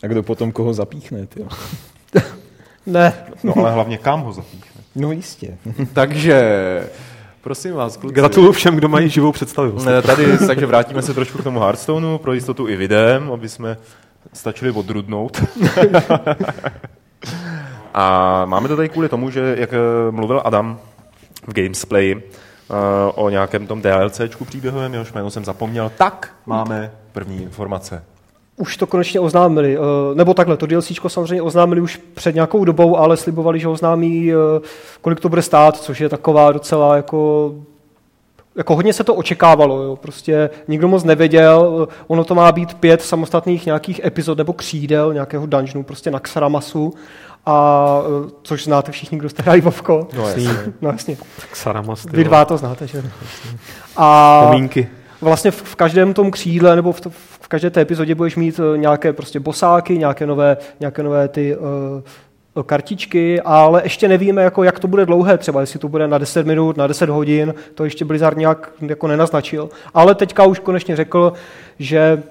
A kdo potom koho zapíchne, ty? *laughs* Ne, no ale hlavně kam ho zapíchne. No jistě. *laughs* Takže, prosím vás, kluci. Gratuluju všem, kdo mají živou představivost. Eh, Tady, takže vrátíme se trošku k tomu Hearthstoneu, pro jistotu i videem, aby jsme stačili odrudnout. *laughs* A máme to tady kvůli tomu, že jak eh, mluvil Adam, v Gamesplay uh, o nějakém tom DLCčku příběhovém, jehož jméno jsem zapomněl, tak máme první informace. Už to konečně oznámili, eh, nebo takhle, to DLC samozřejmě oznámili už před nějakou dobou, ale slibovali, že oznámí, eh, kolik to bude stát, což je taková docela jako jako hodně se to očekávalo, jo. prostě nikdo moc nevěděl, ono to má být pět samostatných nějakých epizod nebo křídel nějakého dungeonu, prostě na Xaramasu, a eh, což znáte všichni, kdo jste hráli Vovko. No jasně. No jasně. Tak Saramas, ty Vy dva to znáte, že? A Pomínky. vlastně v, v každém tom křídle nebo v, to, v každé té epizodě budeš mít eh, nějaké prostě bosáky, nějaké nové, nějaké nové ty uh, kartičky, ale ještě nevíme, jako, jak to bude dlouhé, třeba jestli to bude na 10 minut, na 10 hodin, to ještě Blizzard nějak jako nenaznačil. Ale teďka už konečně řekl, že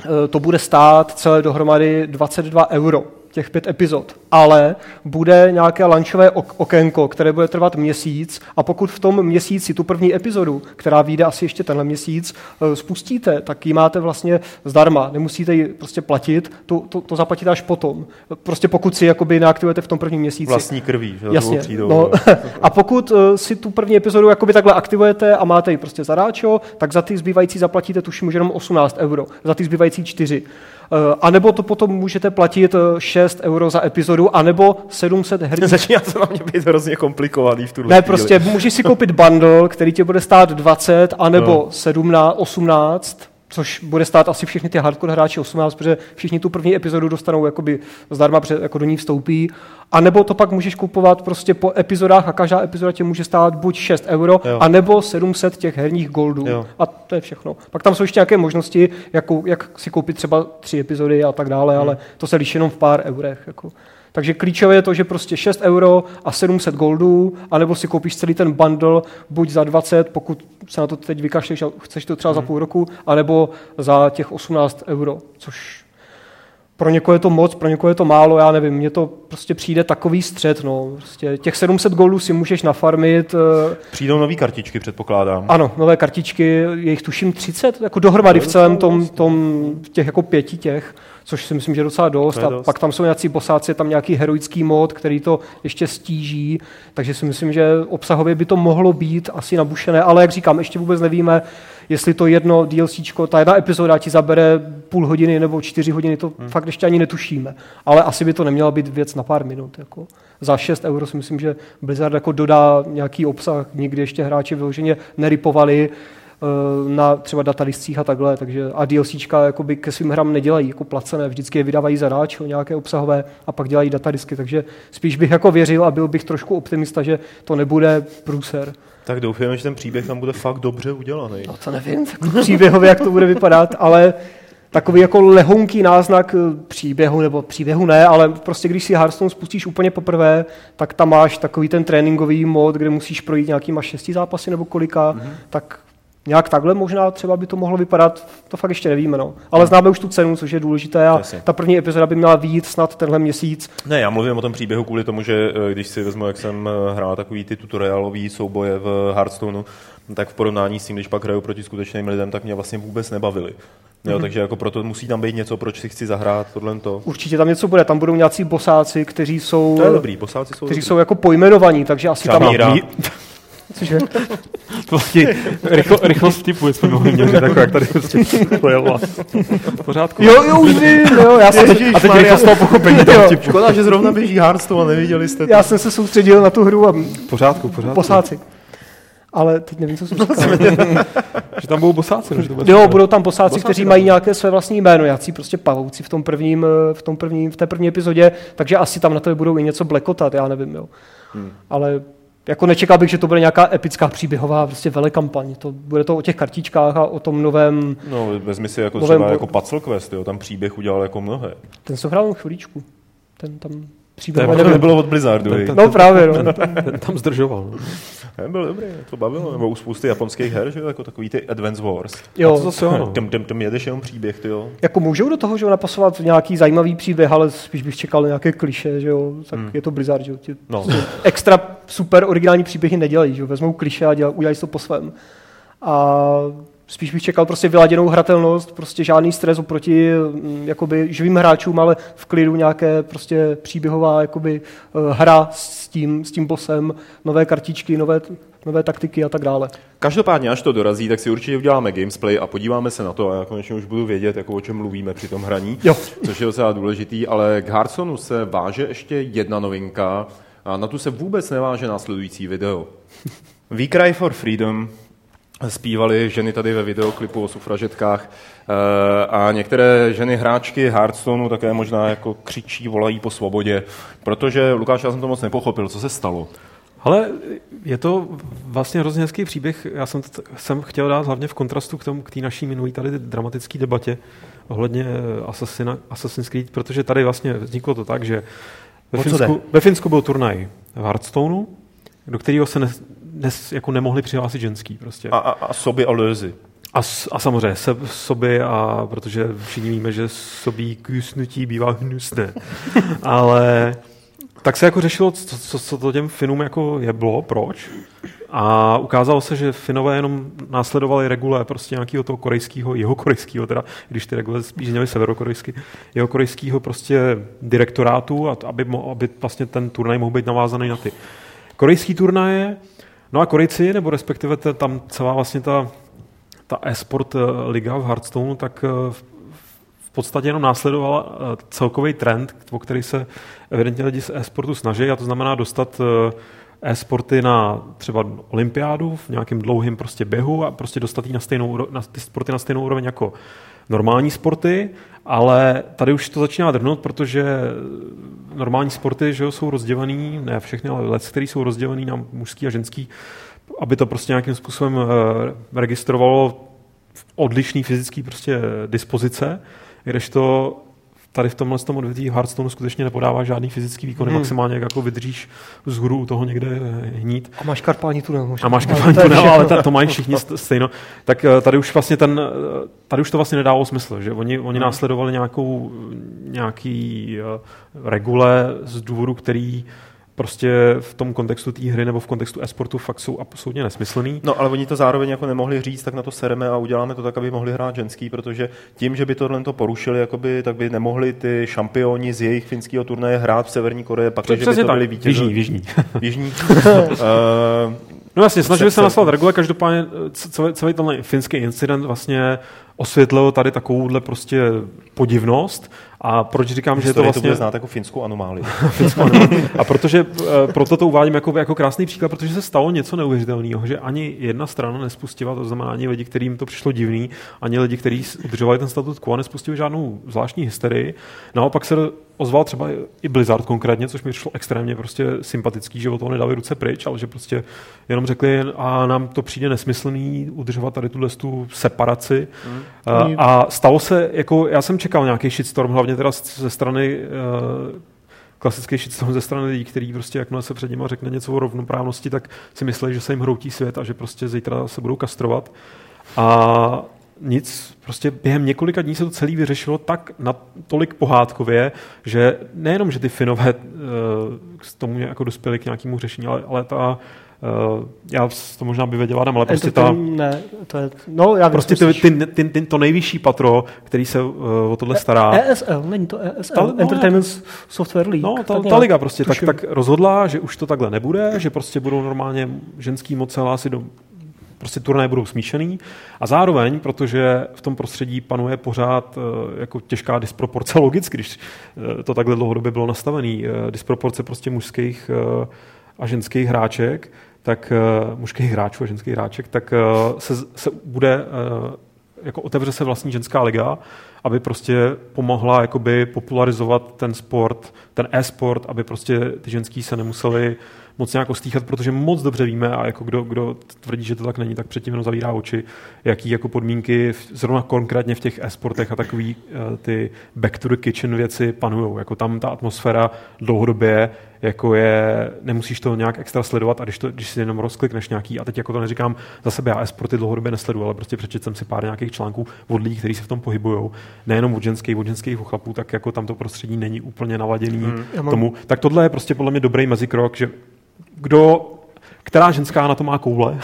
eh, to bude stát celé dohromady 22 euro těch pět epizod, ale bude nějaké lunchové ok- okénko, které bude trvat měsíc a pokud v tom měsíci tu první epizodu, která vyjde asi ještě tenhle měsíc, eh, spustíte, tak ji máte vlastně zdarma, nemusíte ji prostě platit, to, to, to zaplatíte až potom. Prostě pokud si jakoby neaktivujete v tom prvním měsíci. Vlastní krví, že Jasně. přijdou. No, *laughs* a pokud uh, si tu první epizodu jakoby takhle aktivujete a máte ji prostě zadáčo, tak za ty zbývající zaplatíte tuším už jenom 18 euro, za ty zbývající 4. Uh, a nebo to potom můžete platit uh, 6 euro za epizodu, anebo 700 *laughs* herních Začíná to na mě být hrozně komplikovaný v tuhle ne, chvíli. prostě můžeš si koupit bundle, který ti bude stát 20, anebo no. 17, 18, což bude stát asi všechny ty hardcore hráči 18, protože všichni tu první epizodu dostanou jakoby zdarma, protože jako do ní vstoupí. A nebo to pak můžeš kupovat prostě po epizodách a každá epizoda tě může stát buď 6 euro, Jo. a nebo 700 těch herních goldů. Jo. A to je všechno. Pak tam jsou ještě nějaké možnosti, jak, jak si koupit třeba tři epizody a tak dále, ale to se liší jenom v pár eurech. Jako. Takže klíčové je to, že prostě 6 euro a 700 goldů, anebo si koupíš celý ten bundle buď za 20, pokud se na to teď vykašleš a chceš to třeba za půl roku, anebo za těch 18 euro, což pro někoho je to moc, pro někoho je to málo, já nevím, mně to prostě přijde takový střed, no. Prostě těch 700 goldů si můžeš nafarmit, eh, Přijdou nový kartičky, předpokládám. ano, nové kartičky, je jich tuším 30, jako dohromady v celém tom, tom těch jako pěti těch, což si myslím, že je docela dost. Je A dost. pak tam jsou nějací bosáci, je tam nějaký heroický mod, který to ještě stíží, takže si myslím, že obsahově by to mohlo být asi nabušené, ale jak říkám, ještě vůbec nevíme, jestli to jedno DLCčko, ta jedna epizoda ti zabere půl hodiny nebo čtyři hodiny, to hmm. fakt ještě ani netušíme. Ale asi by to neměla být věc na pár minut. Jako. Za 6 euro si myslím, že Blizzard jako dodá nějaký obsah, nikdy ještě hráči vyloženě neripovali na třeba datalistcích a takhle, takže a DLCčka jakoby ke svým hrám nedělají jako placené, vždycky je vydávají zadáč nějaké obsahové a pak dělají datadisky, takže spíš bych jako věřil a byl bych trošku optimista, že to nebude průser. Tak doufujeme, že ten příběh tam bude fakt dobře udělaný. No to nevím, tak *laughs* příběhově, jak to bude vypadat, ale takový jako lehonký náznak eh, příběhu, nebo příběhu ne, ale prostě když si Hearthstone spustíš úplně poprvé, tak tam máš takový ten tréninkový mod, kde musíš projít nějakýma šesti zápasy nebo kolika, mm-hmm. tak nějak takhle možná třeba by to mohlo vypadat, to fakt ještě nevíme, no. Ale známe už tu cenu, což je důležité a Jasně. ta první epizoda by měla výjít snad tenhle měsíc. Ne, já mluvím o tom příběhu kvůli tomu, že eh, když si vezmu, jak jsem eh, hrál takový ty tutorialový souboje v Hearthstoneu, tak v porovnání s tím, když pak hraju proti skutečným lidem, tak mě vlastně vůbec nebavili. Jo, takže jako proto musí tam být něco, proč si chci zahrát tohle to. Určitě tam něco bude, tam budou nějací bosáci, kteří jsou, To je dobrý, posáci jsou kteří dobrý. jsou jako pojmenovaní, takže asi Třeba tam... Míra. *laughs* Cože? *laughs* Vlastně rychlo, rychlost vtipu jsme mohli měřit, jako jak tady prostě pojelo. V pořádku. Jo, jo, už vím, jo, já jsem, Ježiš, A teď Maria. rychlost toho pochopení Jo. toho vtipu. Škoda, že zrovna běží Hearthstone a neviděli jste to. já jsem se soustředil na tu hru a V pořádku, pořádku. posáci. Ale teď nevím, co jsem říkal. *laughs* Že tam budou bosáci, že to bude Jo, budou tam posáci, Bosáci, kteří mají nějaké své vlastní jméno, jací prostě pavouci v tom prvním, eh, v tom prvním, v té první epizodě, takže asi tam na to budou i něco blekotat, já nevím, jo. Hmm. Ale jako nečekal bych, že to bude nějaká epická příběhová prostě velekampaň. To bude to o těch kartičkách a o tom novém, No, vezmi si jako Novém třeba jako Puzzle Quest, jo, tam příběh udělal jako mnohé. ten jsem hrál chvíličku. Ten tam příběh. je To nebylo od Blizzardu, Ten- ten- No právě, no. Ten tam zdržoval. No. Ne, byl dobrý, to bavilo. Nebo u spousty japonských her, že jo, jako takový ty Advance Wars. A to Jo, zase ano. Tam, tam, tam jedeš jenom příběh, ty jo. jako můžou do toho, že jo, napasovat nějaký zajímavý příběh, ale spíš bych čekal na nějaké kliše, že jo, tak Hmm. je to Blizzard, že jo. Ti No. extra super originální příběhy nedělají, že vezmou kliše a dělají, udělají to po svém. A spíš bych čekal prostě vyladěnou hratelnost, prostě žádný stres oproti mm, jakoby živým hráčům, ale v klidu nějaké prostě příběhová jakoby eh, hra s tím, s tím bossem, nové kartičky, nové, nové taktiky a tak dále. Každopádně, až to dorazí, tak si určitě uděláme gamesplay a podíváme se na to a já konečně už budu vědět, jako o čem mluvíme při tom hraní, Jo. což je docela důležitý, ale k Hearthstoneu se váže ještě jedna novinka a na tu se vůbec neváže následující video. *laughs* We Cry for Freedom zpívali ženy tady ve videoklipu o sufražetkách eh, a některé ženy hráčky Hearthstoneu také možná jako křičí, volají po svobodě, protože Lukáš, já jsem to moc nepochopil, co se stalo. Ale je to vlastně hrozně hezký příběh. Já jsem, jsem chtěl dát hlavně v kontrastu k tomu, k té naší minulý tady dramatické debatě ohledně eh, Assassin's Creed, protože tady vlastně vzniklo to tak, že ve, Finsku, ve Finsku byl turnaj v Hearthstoneu, do kterého se ne, nes, jako nemohli přihlásit ženský prostě. A, a, a soby a lözy. A, a samozřejmě se, soby, a protože všichni víme, že sobí kusnutí bývá hnusné. *laughs* Ale tak se jako řešilo, co, co, co to těm Finům jako je bylo, proč. A ukázalo se, že Finové jenom následovali regule prostě nějakého toho korejského, jeho korejského, teda, když ty regule spíš měly severokorejsky, jeho korejského prostě direktorátu, a, aby, mo, aby vlastně ten turnaj mohl být navázaný na ty korejský turnaje. No a Korejci, nebo respektive ta, tam celá vlastně ta, ta e-sport eh, liga v Hearthstoneu, tak eh, podstatě jenom následovala eh, celkový trend, o který se evidentně lidi z e-sportu snaží, a to znamená dostat eh, e-sporty na třeba olympiádu v nějakém dlouhém prostě běhu a prostě dostat na stejnou, na ty sporty na stejnou úroveň jako normální sporty, ale tady už to začíná drhnout, protože normální sporty že jo, jsou rozdělený, ne všechny, ale let, který jsou rozdělený na mužský a ženský, aby to prostě nějakým způsobem eh, registrovalo odlišný fyzický prostě dispozice, kdežto tady v tomhle tom odvětví Hearthstone skutečně nepodává žádný fyzický výkon, hmm. maximálně jak jako vydržíš vzhůru u toho někde eh, hnít. A máš karpální tunel možná. A máš je tunel, všechno. ale ta, to mají všichni st- stejno. Tak eh, tady už vlastně ten, eh, tady už to vlastně nedávalo smysl, že oni, oni následovali nějakou, nějaký regule z důvodu, který prostě v tom kontextu té hry nebo v kontextu e-sportu fakt jsou absolutně nesmyslný. No, ale oni to zároveň jako nemohli říct, tak na to sereme a uděláme to tak, aby mohli hrát ženský, protože tím, že by tohle to porušili, jakoby, tak by nemohli ty šampioni z jejich finského turnaje hrát v Severní Koreji, pak, že by to tak, byli vítězi. jižní, jižní. *laughs* jižní. uh, *laughs* No jasně, snažili se naslat regule, každopádně eh, celý, celý ten finský incident vlastně osvětlil tady takovouhle prostě podivnost a proč říkám, že je to to vlastně... bude znát jako finskou anomálii. *laughs* Finsko ano. A protože eh, proto to uvádím jako, jako krásný příklad, protože se stalo něco neuvěřitelného, že ani jedna strana nespustila, to znamená ani lidi, kterým to přišlo divný, ani lidi, kteří udržovali ten statut quo, nespustili žádnou zvláštní hysterii. Naopak se ozval třeba i Blizzard konkrétně, což mi přišlo extrémně prostě sympatický, že o toho nedali ruce pryč, ale že prostě jenom řekli, a nám to přijde nesmyslný udržovat tady tuhle tu separaci. Mm. A stalo se, jako já jsem čekal nějaký shitstorm, hlavně teda ze strany eh, klasický shitstorm ze strany lidí, který prostě jakmile se před nimi řekne něco o rovnoprávnosti, tak si myslí, že se jim hroutí svět a že prostě zítra se budou kastrovat. A nic, prostě během několika dní se to celé vyřešilo tak natolik pohádkově, že nejenom, že ty Finové uh, k tomu jako dospěli k nějakému řešení, ale, ale ta Uh, já to možná by věděla, Adam, ale prostě ta, Entertain- Ne, to je... No, já vím, prostě ty, ty, ty, ty, to nejvyšší patro, který se uh, o tohle stará. ESL, není to ESL, Ta- no, Entertainment Software League. No, ta, tak ta liga prostě tak, tuším. tak rozhodla, že už to takhle nebude, že prostě budou normálně ženský moc hlásit do prostě turnaje budou smíšený. A zároveň, protože v tom prostředí panuje pořád eh, jako těžká disproporce *laughs* logicky, když eh, to takhle dlouhodobě bylo nastavený, eh, disproporce prostě mužských a ženských hráček, tak mužských hráčů a ženských hráček, tak se, se bude jako otevře se vlastní ženská liga, aby prostě pomohla jakoby popularizovat ten sport, ten e-sport, aby prostě ty ženský se nemuseli moc nějak ostýchat, protože moc dobře víme a jako kdo, kdo tvrdí, že to tak není, tak předtím jenom zavírá oči, jaký jako podmínky v, zrovna konkrétně v těch e-sportech a takový uh, ty back to the kitchen věci panují. Jako tam ta atmosféra dlouhodobě jako je, nemusíš to nějak extra sledovat a když, to, když si jenom rozklikneš nějaký, a teď jako to neříkám za sebe, já e-sporty dlouhodobě nesleduju, ale prostě přečetl jsem si pár nějakých článků od lidí, kteří se v tom pohybují, nejenom od ženských, od ženských chlapů, tak jako tam to prostředí není úplně naladěný hmm. mám- tomu. Tak tohle je prostě podle mě dobrý mezikrok, že kdo která ženská na to má koule,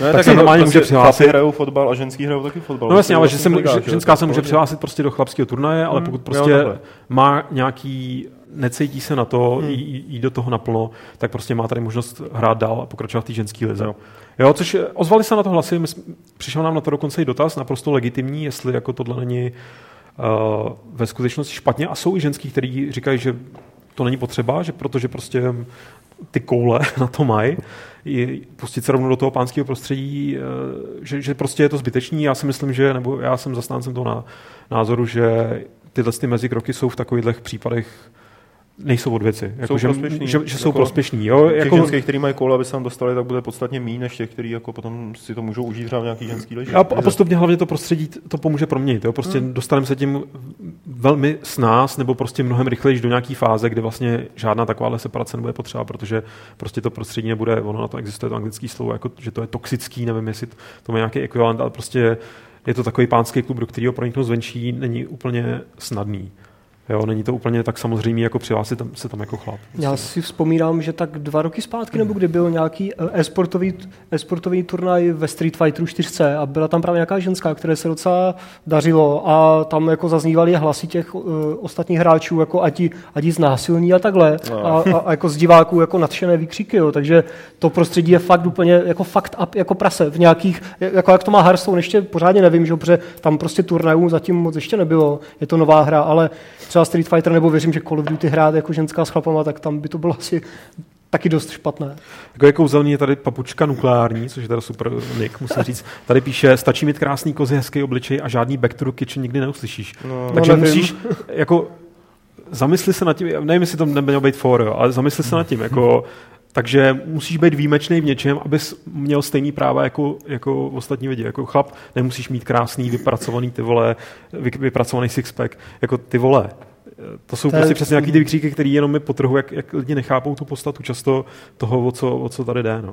Ne, *laughs* tak se normálně může přihlásit. Hrajou fotbal a ženský hrajou taky fotbal. No jasně, ale že, Vlastně se, ligách, že že jo, ženská tak se může přihlásit prostě do chlapského turnaje, ale pokud prostě jo, takhle. má nějaký, necítí se na to, jí, jí- jít do toho naplno, tak prostě má tady možnost hrát dál a pokračovat v té ženské lize. Jo. Jo, což eh, ozvali se na to hlasy, my, jsme- přišel nám na to dokonce i dotaz, naprosto legitimní, jestli jako tohle není uh, ve skutečnosti špatně a jsou i ženský, kteří říkají, že to není potřeba, že protože prostě ty koule *laughs* na to mají, pustit se rovnou do toho pánského prostředí, eh, že, že prostě je to zbytečný. Já si myslím, že, nebo já jsem zastáncem toho ná- názoru, že tyhle ty mezikroky jsou v takových případech nejsou od věci. Jako, Jsou že, prospěšný. že, že jsou Jako prospěšní. Jo? Těch Jako, ženských, který mají koule, aby se tam dostali, tak bude podstatně méně než těch, kteří jako potom si to můžou užít třeba v nějaký ženský leži. a, a postupně hlavně to prostředí to pomůže proměnit. Jo? Prostě hmm. dostaneme se tím velmi s nás, nebo prostě mnohem rychleji do nějaké fáze, kdy vlastně žádná takováhle separace nebude potřeba, protože prostě to prostředí nebude, ono na to existuje to anglické slovo, jako, že to je toxický, nevím, jestli to má nějaký ekvivalent, ale prostě je to takový pánský klub, do kterého proniknout zvenčí není úplně snadný. Jo, není to úplně tak samozřejmé, jako přihlásit tam, se tam jako chlap. Já si vzpomínám, že tak dva roky zpátky, nebo kdy byl nějaký eh, e-sportový, e-sportový turnaj ve Street Fighteru 4 a byla tam právě nějaká ženská, které se docela dařilo a tam jako zaznívaly hlasy těch uh, ostatních hráčů, jako ať ji, ať ji znásilní a takhle No. a, a, a, jako z diváků jako nadšené výkřiky, jo. takže to prostředí je fakt úplně jako fakt up, jako prase v nějakých, jako jak to má Hearthstone, ještě pořádně nevím, že protože tam prostě turnajů zatím moc ještě nebylo, je to nová hra, ale třeba Street Fighter nebo věřím, že Call of Duty hrát jako ženská s chlapama, tak tam by to bylo asi taky dost špatné. Jako je kouzelný je tady papučka nukleární, což je teda super nick, musím říct. Tady píše, stačí mít krásný kozy, hezký obličej a žádný back to the kitchen nikdy neuslyšíš. No, Takže no, nevím. musíš, jako, zamysli se nad tím, nevím, jestli to nemělo být for, jo, ale zamysli se nad tím, jako, takže musíš být výjimečný v něčem, abys měl stejný práva jako, jako ostatní lidi. Jako chlap nemusíš mít krásný, vypracovaný ty vole, vy, vypracovaný sixpack. Jako ty vole, to jsou To je- prostě přesně nějaký ty vykříky, které jenom mi potrhu, jak, jak lidi nechápou tu podstatu často toho, o co, o co tady jde. No.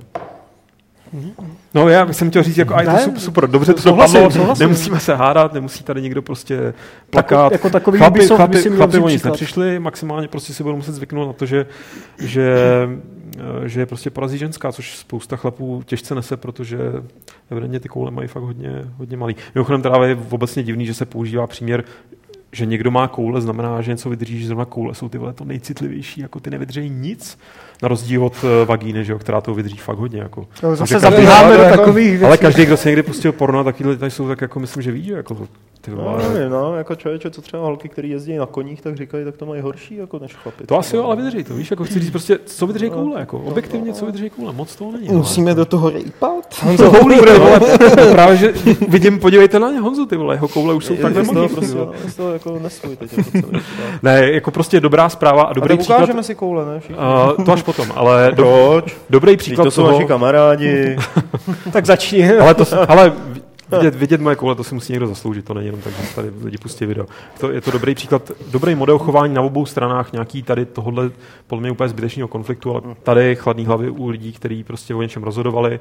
No já jsem chtěl říct, jako, je to Ne, super, dobře to souhlasím, dopadlo, souhlasím. nemusíme se hádat, nemusí tady někdo prostě plakat. jako takový chlapi, Ubisoft chlapi, chlapi o nic nepřišli, maximálně prostě si budou muset zvyknout na to, že, že, eh, že je prostě porazí ženská, což spousta chlapů těžce nese, protože evidentně ty koule mají fakt hodně, hodně malý. Mimochodem teda je obecně divný, že se používá příměr že někdo má koule, znamená, že něco vydrží, že zrovna koule jsou ty vole to nejcitlivější, jako ty nevydrží nic, na rozdíl od eh, vagíny, že jo, která to vydrží fakt hodně. Jako. No, zase zabíháme do takových věcí. ale každý, kdo se někdy pustil porno, taky tady jsou, tak jako myslím, že ví, že jako ty No, nevím, no, jako člověče, co třeba holky, který jezdí na koních, tak říkají, tak to mají horší jako než chlapi. To asi jo, ale vydrží to, víš, jako chci říct prostě, co vydrží koule, jako objektivně, co vydrží koule, moc toho není. no. Musíme do toho rejpat? Honzo Houlí, ty vole, to *laughs* právě, že vidím, podívejte na ně, Honzu, ty vole, jeho koule už jsou tak je z toho nemohý. prostě, z toho jako nesvůj teď. Jako celý, Ne, jako prostě dobrá zpráva a dobrý Dobrý příklad. ukážeme si koule, ne? Uh, to až potom, ale do, dobrý příklad to jsou toho, naši kamarádi. *laughs* Tak začni. ale, to, ale vidět, vidět moje koule, to si musí někdo zasloužit, to není jenom tak, že tady lidi pustí video. To, je to dobrý příklad, dobrý model chování na obou stranách, nějaký tady tohohle podle mě úplně zbytečného konfliktu, ale tady chladný hlavy u lidí, kteří prostě o něčem rozhodovali.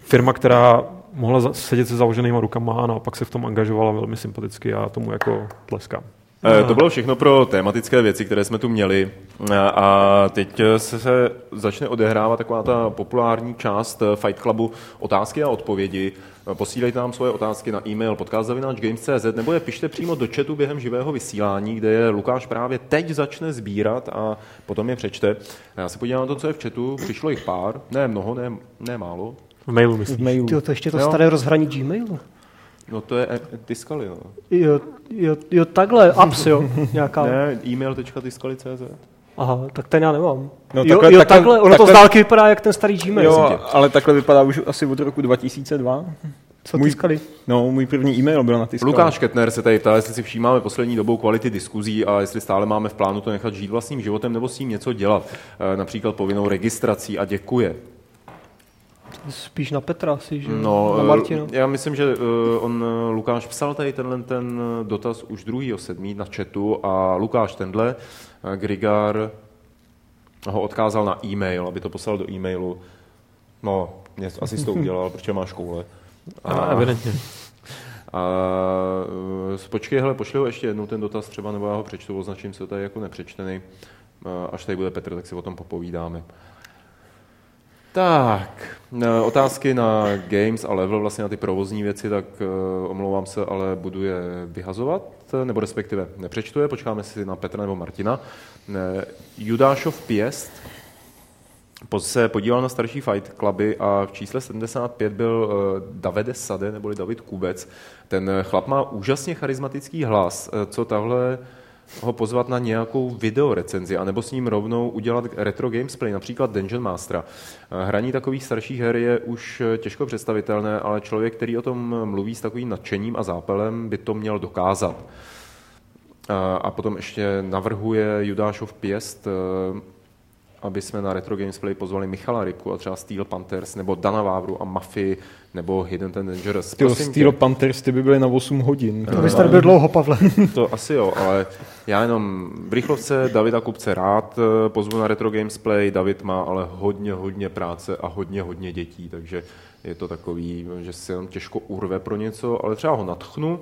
Firma, která mohla sedět se založenýma rukama a naopak se v tom angažovala velmi sympaticky a tomu jako tleskám. Eh, To bylo všechno pro tematické věci, které jsme tu měli. A- A teď se, se začne odehrávat taková ta populární část eh, Fight Clubu otázky a odpovědi. Posílejte nám svoje otázky na e-mail podcast.games.cz nebo je pište přímo do chatu během živého vysílání, kde je Lukáš právě teď začne sbírat a potom je přečte. A Já se podívám na to, co je v chatu. Přišlo jich pár, ne mnoho, ne, ne málo. V mailu myslím. V mailu. Tyjo, to ještě to Jo. staré rozhraní Gmailu. No to je eh, Tiskali, no. Jo, jo, jo takhle, apps, jo, nějaká. Ne, e-mail.tiskali.cz. Aha, tak ten já nemám. No, jo, takhle- jo, takhle- takhle, ono to takhle- z dálky vypadá jak ten starý Gmail. Jo, ale takhle vypadá už asi od roku 2002. Co můj- tiskali? No, můj první e-mail byl na Tiskali. Lukáš Ketner se tady ptá, jestli si všímáme poslední dobou kvality diskuzí a jestli stále máme v plánu to nechat žít vlastním životem nebo s tím něco dělat, Eh, například povinnou registrací a děkuje. Spíš na Petra asi, že? No, na eh, Martina. já myslím, že eh, on, eh, Lukáš psal tady tenhle ten dotaz už 2.7. na chatu a Lukáš tenhle, Grigar, ho odkázal na e-mail, aby to poslal do e-mailu. No, něco, asi jsi to udělal, protože máš koule. A, *laughs* evidentně. A počkej, hele, pošli ho ještě jednou ten dotaz třeba, nebo já ho přečtu, označím se tady jako nepřečtený. Až tady bude Petr, tak si o tom popovídáme. Tak, eh, otázky na games a level, vlastně na ty provozní věci, tak uh, omlouvám se, ale budu je vyhazovat, nebo respektive nepřečtu je, počkáme si na Petra nebo Martina. Judášov pěst se podíval na starší fight cluby a v čísle 75 byl Davide Sade, neboli David Kubec. Ten chlap má úžasně charismatický hlas, co tahle ho pozvat na nějakou videorecenzi, anebo s ním rovnou udělat retro gamesplay, například Dungeon Mastera. Hraní takových starších her je už těžko představitelné, ale člověk, který o tom mluví s takovým nadšením a zápelem, by to měl dokázat. A potom ještě navrhuje Judášov pěst aby jsme na Retro Gamesplay pozvali Michala Rybku a třeba Steel Panthers, nebo Dana Vávru a Mafii, nebo Hidden and Dangerous. Ty Steel tě. Panthers, ty by byly na 8 hodin. To bys tady byl dlouho, Pavle. *laughs* to asi jo, ale já jenom v rychlovce Davida Kupce rád eh, pozvu na Retro Gamesplay. David má ale hodně, hodně práce a hodně, hodně dětí, takže je to takový, že se jenom těžko urve pro něco, ale třeba ho natchnu,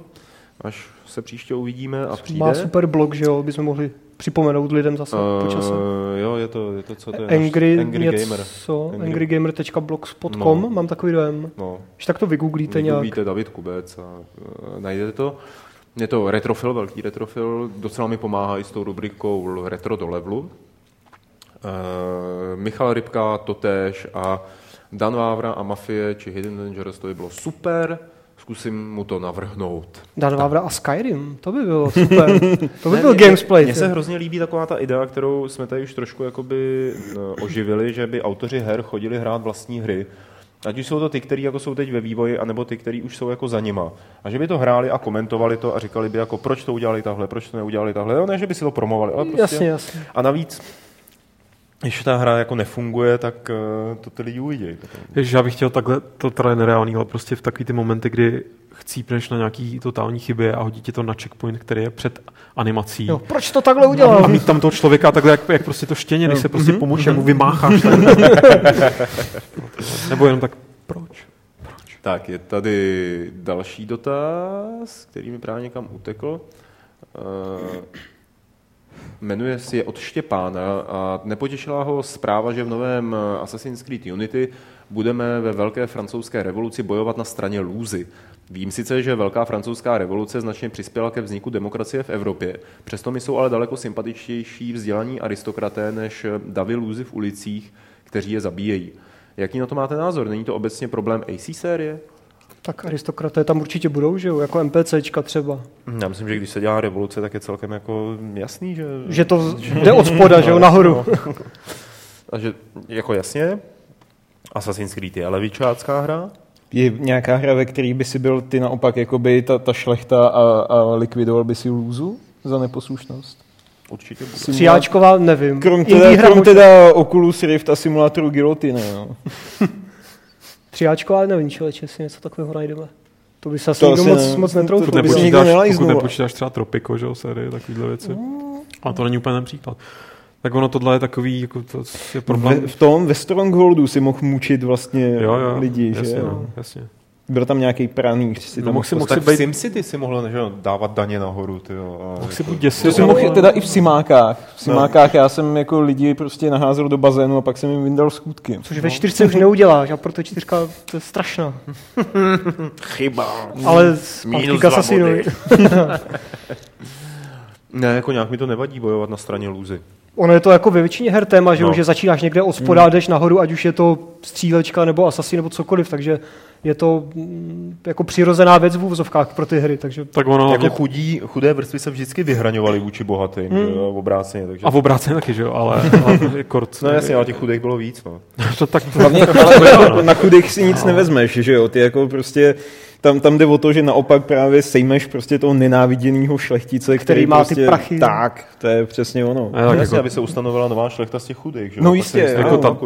až se příště uvidíme a přijde. Má super blog, že jo, bychom mohli připomenout lidem zase uh, po čase. Jo, je to, je to co to je? Angry, Angry něco, Gamer. Angry. angrygamer.blogspot.com, no. mám takový dojem. No. Když tak to vygooglíte nějak. Vygooglíte David Kubec a uh, najdete to. Je to retrofil, velký retrofil, docela mi pomáhá i s tou rubrikou Retro do levelu. Uh, Michal Rybka totéž a Dan Vávra a Mafie či Hidden Dangerous, to by bylo super zkusím mu to navrhnout. Dan Vávra a Skyrim, to by bylo super. To by ne, byl gamesplay. Mně se hrozně líbí taková ta idea, kterou jsme tady už trošku jakoby no, oživili, že by autoři her chodili hrát vlastní hry. Ať už jsou to ty, kteří jako jsou teď ve vývoji, anebo ty, kteří už jsou jako za nima. A že by to hráli a komentovali to a říkali by jako, proč to udělali tahle, proč to neudělali tahle. Jo, ne, že by si to promovali, ale prostě... Jasně, jasně. A navíc když ta hra jako nefunguje, tak uh, to ty lidi uvidí. Ježiš, já bych chtěl takhle, to teda je nereálný, ale prostě v takový ty momenty, kdy chcípneš na nějaký totální chyby a hodí ti to na checkpoint, který je před animací. Jo, proč to takhle udělal? A mít tam toho člověka takhle, jak, jak prostě to štěně, když se prostě pomůže, mu vymácháš. *laughs* Nebo jenom tak, proč? proč? Tak, je tady další dotaz, který mi právě někam utekl. Uh, jmenuje si je od Štěpána a nepotěšila ho zpráva, že v novém Assassin's Creed Unity budeme ve velké francouzské revoluci bojovat na straně lůzy. Vím sice, že velká francouzská revoluce značně přispěla ke vzniku demokracie v Evropě, přesto mi jsou ale daleko sympatičtější vzdělaní aristokraté než davy lůzy v ulicích, kteří je zabíjejí. Jaký na to máte názor? Není to obecně problém AC série? Tak aristokraté tam určitě budou, že jo, jako NPCčka třeba. Já myslím, že když se dělá revoluce, tak je celkem jako jasný, že... Že to *laughs* jde od spoda, že jo, nahoru. A že, jako jasně, Assassin's Creed je levičácká hra, je nějaká hra, ve které by si byl ty naopak jakoby ta, ta šlechta a, a likvidoval by si lůzu za neposlušnost? Určitě. Přijáčková, nevím. Krom teda, krom teda Oculus Rift a simulátoru Gilotine, no. *laughs* Třiáčková nevím, člověče, si něco takového najdeme. To by se asi nikdo moc, ne, moc netroufl. To, to, to nikdo pokud nepočítáš třeba Tropico, že jo, série, takovýhle věci. Mm. A to není úplně ten příklad. Tak ono tohle je takový, jako to je problém. Ve, v tom, ve Strongholdu si mohl mučit vlastně jo, jo, lidi, jasně, že no, jasně. Byl tam nějaký pranýř. Si no, tam mohl si, mohl si být... v SimCity si mohl že, dávat daně nahoru. Ty, jo, mohl si buď děsit. To si mohl teda i v Simákách. V Simákách no. já jsem jako lidi prostě naházel do bazénu a pak jsem jim vyndal skutky. Což ve čtyřce už neuděláš a proto čtyřka to je strašná. Chyba. Ale Minus Assassinovi. *laughs* *laughs* ne, jako nějak mi to nevadí bojovat na straně lůzy. Ono je to jako ve většině her téma, že, no. že začínáš někde od spoda, jdeš nahoru, ať už je to střílečka nebo asasí nebo cokoliv, takže je to mm, jako přirozená věc v úvozovkách pro ty hry. Takže... Tak ono, jako chudí, chudé vrstvy se vždycky vyhraňovaly vůči bohatým, hmm. v obráceně. Takže... A v obráceně taky, že jo, ale, *laughs* ale kort. No jasně, ale těch chudých bylo víc. No. *laughs* to tak... Hlavně, *laughs* ale na chudých si nic no. nevezmeš, že jo, ty jako prostě tam, tam jde o to, že naopak právě sejmeš prostě toho nenáviděného šlechtice, který, který má prostě, ty prachy. Tak, to je přesně ono. A tak jako... aby se ustanovila nová šlechta z těch chudých. Že? No jistě, jako ta,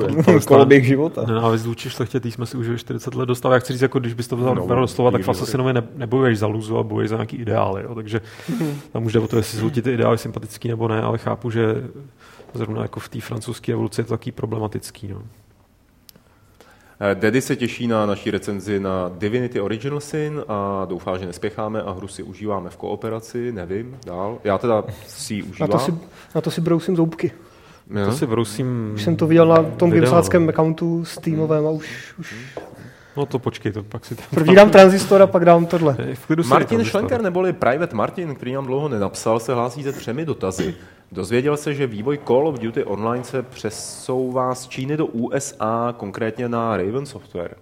koloběh života. Nenávist vůči šlechtě, tý jsme si už 40 let dostali. Jak chci říct, jako když bys to vzal no, do slova, tak v Assassinovi ne, nebojuješ za luzu, a bojuješ za nějaký ideály. Jo? Takže tam už jde o to, jestli jsou ti ty ideály sympatický nebo ne, ale chápu, že zrovna jako v té francouzské evoluci je to taky problematický. No. Eh, Daddy se těší na naší recenzi na Divinity Original Sin a doufá, že nespěcháme a hru si užíváme v kooperaci, nevím, dál. Já teda si ji užívám. Na to si, na to si brousím zoubky. To si brousím... Už jsem to viděl na tom gamesáckém no. accountu Steamovém a už, už No to počkej, to pak si tam... první dám transistor a pak dám tohle. Martin Schlenker neboli Private Martin, který nám dlouho nenapsal, se hlásí se třemi dotazy. Dozvěděl se, že vývoj Call of Duty Online se přesouvá z Číny do USA, konkrétně na Raven Software.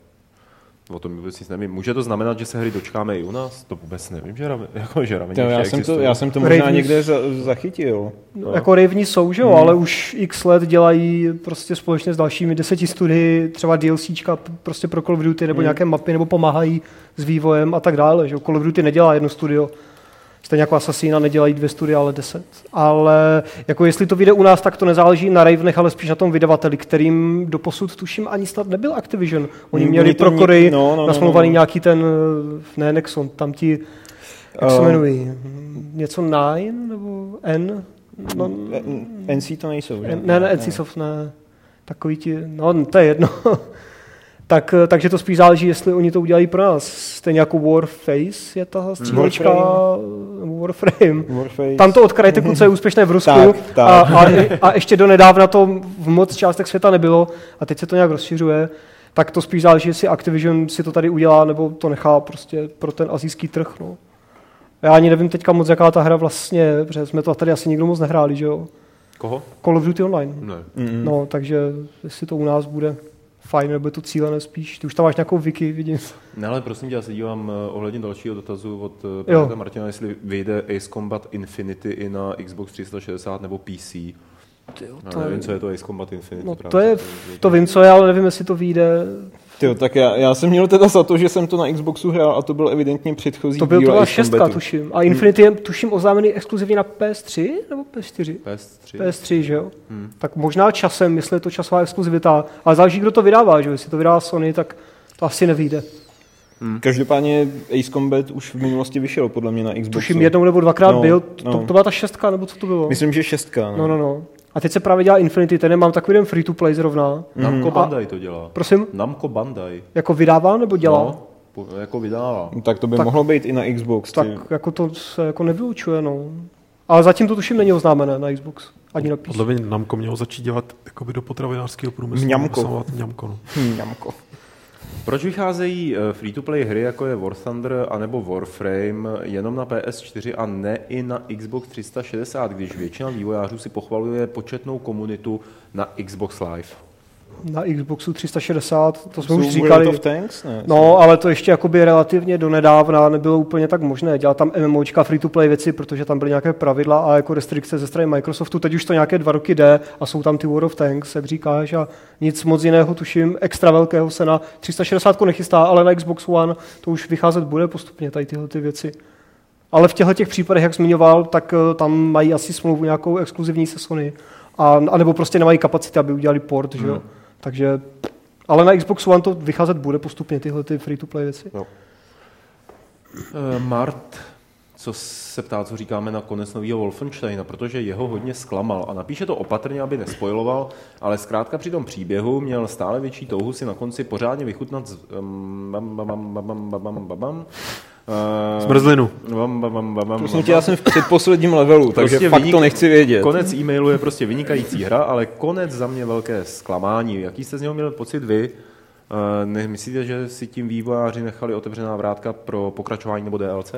O tom vůbec nic nevím. Může to znamenat, že se hry dočkáme i u nás? To vůbec nevím, že, Raven, *laughs* jako, že Raven To, já, jsem to, já jsem to možná Ravens- někde za, zachytil. No. Jako Raveni jsou, že jo, Hmm. ale už x let dělají prostě společně s dalšími deseti studii třeba DLCčka prostě pro Call of Duty nebo Hmm. nějaké mapy, nebo pomáhají s vývojem a tak dále, že. Call of Duty nedělá jedno studio, stejně jako Assassina nedělají dvě studia, ale deset. Ale jako jestli to vyjde u nás, tak to nezáleží na Ravenech, ale spíš na tom vydavateli, kterým doposud tuším ani snad nebyl Activision. Oni měli to pro Koreji no, no, no, nasmluvaný no. nějaký ten, eh, ne Nexon, tam ti, jak se Eh, jmenují, něco Nine nebo N? No, NC to nejsou, že? ne, ne, NCSoft ne. Takový ti, no to je jedno. *laughs* tak, eh, takže to spíš záleží, jestli oni to udělají pro nás. Stejně jako Warface je ta střílečka, nebo Warframe. Warface. Tam to od Cryteku, co je úspěšné v Rusku. Tak, tak. A, a, a, ještě do nedávna to v moc částech světa nebylo a teď se to nějak rozšiřuje. Tak to spíš záleží, jestli Activision si to tady udělá, nebo to nechá prostě pro ten azijský trh. No. Já ani nevím teďka moc, jaká ta hra vlastně protože jsme to tady asi nikdo moc nehráli, že jo? Koho? Call of Duty Online. Ne. Mm-mm. No, takže jestli to u nás bude fajn, nebo to cílené spíš. Ty už tam máš nějakou wiki, vidím. Ne, ale prosím tě, já se dívám eh, ohledně dalšího dotazu od eh. Petra Martina, jestli vyjde Ace Combat Infinity i na Xbox 360 nebo PC. Tyjo, Já to, nevím, je, co je to Ace Combat Infinity. no, právě to, je, to vím, co je, ale nevím, jestli to vyjde. Tyjo, tak já, já jsem měl teda za to, že jsem to na Xboxu hrál a to byl evidentně předchozí To byl díl to byla šestka, tuším. A Infinity je, tuším, oznámený exkluzivně na PS3 nebo PS4? PS3. PS3, že jo? Hmm. Tak možná časem, jestli je to časová exkluzivita. Ale záleží, kdo to vydává, že jo? Jestli to vydává Sony, tak to asi nevyjde. Každopádně Ace Combat už v minulosti vyšel podle mě na Xboxu. Tuším, jednou nebo dvakrát No, byl. To, no. to byla ta šestka, nebo co to bylo? Myslím, že šestka. No, no, no. A teď se právě dělá Infinity, ten mám takový jeden free to play zrovna. Namco A- Bandai to dělá. Prosím, Namco Bandai. jako vydává nebo dělá? No, jako vydává. No, Tak to by Tak- mohlo být i na Xbox. Tak ty. jako to se jako nevylučuje, no. Ale zatím to tuším není oznámené na Xbox. Ani na PC. Podle mě Namco mělo začít dělat jakoby do potravinářského průmyslu. Mňamko. Mňamko, no. Jamko. Proč vycházejí eh, free-to-play hry, jako je War Thunder anebo Warframe, jenom na PS4 a ne i na Xbox 360, když většina vývojářů si pochvaluje početnou komunitu na Xbox Live? Na Xboxu 360, to jsme Jsou už World říkali. of Tanks? Ne. No, ale to ještě jakoby relativně donedávna nebylo úplně tak možné. Dělat tam MMOčka, free-to-play věci, protože tam byly nějaké pravidla a jako restrikce ze strany Microsoftu. Teď už to nějaké dva roky jde a jsou tam ty World of Tanks, jak říkáš, a nic moc jiného, tuším, extra velkého se na 360 nechystá, ale na Xbox One to už vycházet bude postupně, tady tyhle ty věci. Ale v těchto těch případech, jak zmiňoval, tak eh, tam mají asi smlouvu nějakou exkluzivní se Sony. A, a nebo prostě nemají kapacity, aby udělali port, že jo. Takže, ale na Xbox One to vycházet bude postupně, tyhle ty free-to-play věci. Eh, Mart, co se ptá, co říkáme na konec nového Wolfensteina, protože jeho hodně zklamal. A napíše to opatrně, aby nespojiloval, ale zkrátka při tom příběhu měl stále větší touhu si na konci pořádně vychutnat z, um, bam, bam, bam, bam, bam, bam, bam, bam, eh, Zmrzlinu. bam, bam, bam, bam, bam, Prosím tě, já jsem v předposledním levelu, takže Prostě fakt vynik- to nechci vědět. Konec e-mailu je prostě vynikající hra, ale konec za mě velké zklamání. Jaký jste z něho měl pocit vy? Eh, Ne, myslíte, že si tím vývojáři nechali otevřená vrátka pro pokračování nebo DLC?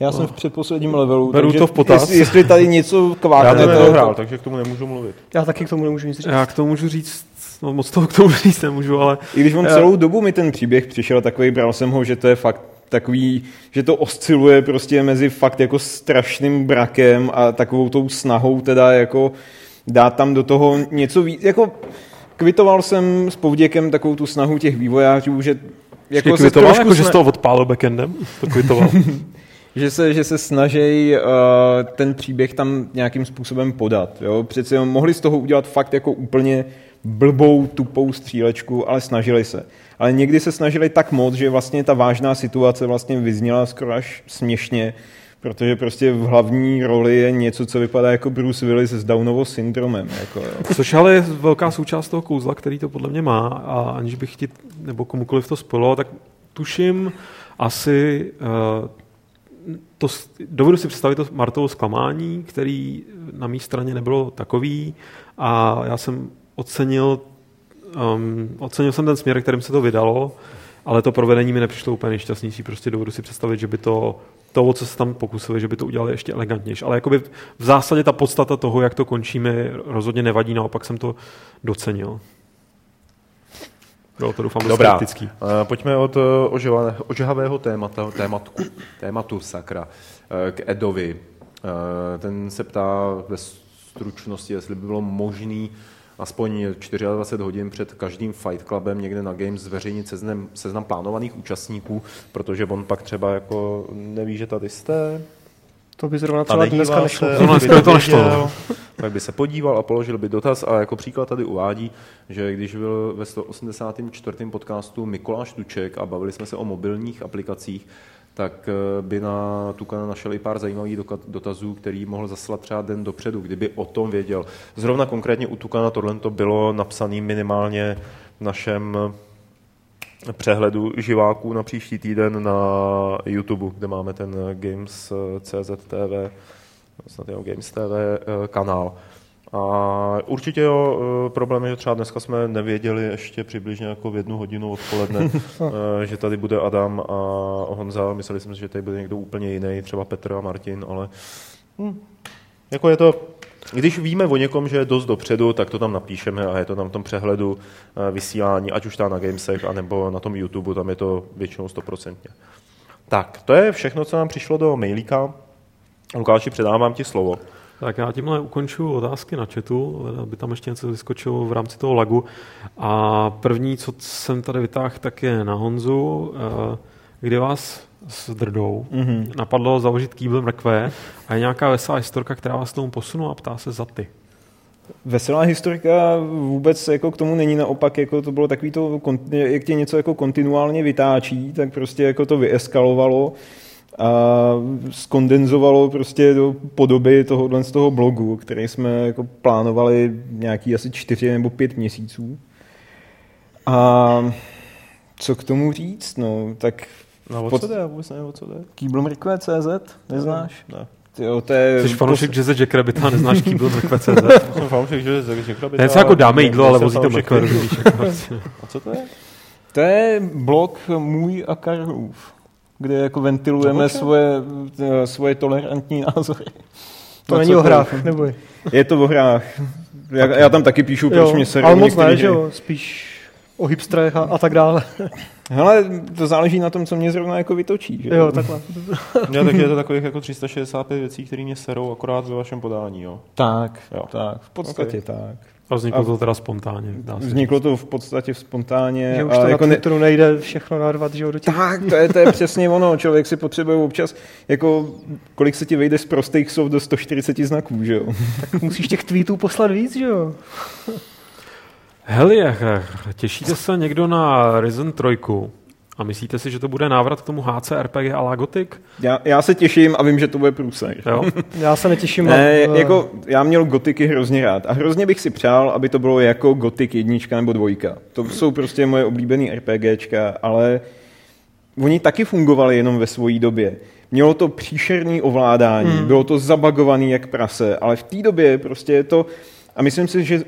Já jsem v předposledním levelu, Beru takže to v potaz. Jestli, jestli tady něco Já kvákne, to to, nedohrál, takže k tomu nemůžu mluvit. Já taky k tomu nemůžu nic říct. Já k tomu můžu říct, no moc toho k tomu říct nemůžu, ale I když on Já- celou dobu mi ten příběh přišel takový, bral jsem ho, že to je fakt takový, že to osciluje prostě mezi fakt jako strašným brakem a takovou tou snahou teda jako dát tam do toho něco víc, jako kvitoval jsem s povděkem takovou tu snahu těch vývojářů, že jako se kvitoval, jako že z toho odpálil backendem, to kvitoval. *laughs* že se, že se snaží uh, ten příběh tam nějakým způsobem podat. Jo? Přece jenom mohli z toho udělat fakt jako úplně blbou, tupou střílečku, ale snažili se. Ale někdy se snažili tak moc, že vlastně ta vážná situace vlastně vyzněla skoro až směšně, protože prostě v hlavní roli je něco, co vypadá jako Bruce Willis s Downovo syndromem. Jako, jo. Což ale je velká součást toho kouzla, který to podle mě má a aniž bych ti nebo komukoliv to spojilo, tak tuším asi uh, to, dovedu si představit to Martovo zklamání, který na mé straně nebylo takový a já jsem ocenil, um, ocenil jsem ten směr, kterým se to vydalo, ale to provedení mi nepřišlo úplně nejšťastnější. Prostě dovedu si představit, že by to, to, o co se tam pokusili, že by to udělali ještě elegantnější. Ale jakoby v zásadě ta podstata toho, jak to končíme, rozhodně nevadí, naopak jsem to docenil. Bylo to doufám Dobrá. Uh, pojďme od oživané- ožehavého témata, tématku, tématu sakra uh, k Edovi. Ten se ptá ve stručnosti, jestli by bylo možné aspoň 24 hodin před každým Fight Clubem někde na Games zveřejnit seznam, seznam plánovaných účastníků, protože on pak třeba jako neví, že tady jste, To by zrovna a třeba dneska nešlo. se, Zrovna dneska by to nešlo. tak by se podíval a položil by dotaz a jako příklad tady uvádí, že když byl ve 184. podcastu Mikuláš Tuček a bavili jsme se o mobilních aplikacích, tak eh, by na Tukana našel i pár zajímavých dotazů, který mohl zaslat třeba den dopředu, kdyby o tom věděl. Zrovna konkrétně u Tukana tohle to bylo napsané minimálně v našem přehledu živáků na příští týden na YouTube, kde máme ten Games eh, CZ TV, snad jeho Games TV eh, kanál. A určitě jo, eh, problém je, že třeba dneska jsme nevěděli ještě přibližně jako v jednu hodinu odpoledne, *laughs* eh, že tady bude Adam a Honza. Mysleli jsme si, že tady bude někdo úplně jiný, třeba Petr a Martin, ale hm, jako je to, když víme o někom, že je dost dopředu, tak to tam napíšeme a je to tam v tom přehledu eh, vysílání, ať už tam na Gamesech, anebo na tom YouTube, tam je to většinou stoprocentně. Tak, to je všechno, co nám přišlo do mailíka. Lukáši, předávám ti slovo. Tak já tímhle ukončuju otázky na chatu, aby tam ještě něco vyskočilo v rámci toho lagu. A první, co jsem tady vytáhl, tak je na Honzu, eh, kdy vás s Drdou mm-hmm. napadlo založit Kýbl mrkvé a je nějaká veselá historka, která vás k tomu posunula a ptá se za ty. Veselá historka vůbec jako k tomu není naopak, jako to bylo takový to, jak tě něco jako kontinuálně vytáčí, tak prostě jako to vyeskalovalo a skondenzovalo prostě do podoby tohohle z toho blogu, který jsme jako plánovali nějaký asi čtyři nebo pět měsíců. A co k tomu říct? No, tak No, o Pod- co jde? Já vůbec nevím, o co jde. Kýblomrkve.cz, neznáš? Ne. Jo, to je... Jsi fanoušek Jazze Jack Rabbita a neznáš Kýbl mrkve.cz. *laughs* Jsem fanoušek, že řekl by To je něco jako dáme jídlo, ale vozí to mrkve. rozumíš, jako prostě. A co to je? To je blog můj a Karlův, kde jako ventilujeme Dobře. svoje, eh, svoje tolerantní názory. To Na není o hrách, neboj. Je to o hrách. Já, já tam taky píšu, proč mě serou ale moc ne, že jo, spíš o hipstrech a, a tak dále. *laughs* Hele, to záleží na tom, co mě zrovna jako vytočí. Že? Jo, takhle. *laughs* Já tak je to takových jako 365 věcí, které mě serou akorát ve vašem podání, jo. Tak, Jo. tak, v podstatě okay. tak. A vzniklo to teda spontánně. dá se Vzniklo to v podstatě spontánně. Že už a to na jako ne, Twitteru nejde všechno narvat, že jo, do těch... tak, to je, to je přesně ono. Člověk si potřebuje občas, jako, kolik se ti vejde z prostých slov do 140 znaků, že jo? Musíš těch tweetů poslat víc, že jo? Heli, těšíte se někdo na Risen 3? A myslíte si, že to bude návrat k tomu HC, RPG a Gothic? Já, já se těším a vím, že to bude průser. Jo? *laughs* Já se netěším Ne, na... jako já měl gotiky hrozně rád a hrozně bych si přál, aby to bylo jako gotik jednička nebo dvojka. To jsou prostě moje oblíbené RPGčka, ale oni taky fungovali jenom ve své době. Mělo to příšerný ovládání, hmm. bylo to zabagovaný jak prase, ale v té době prostě je to, a myslím si, že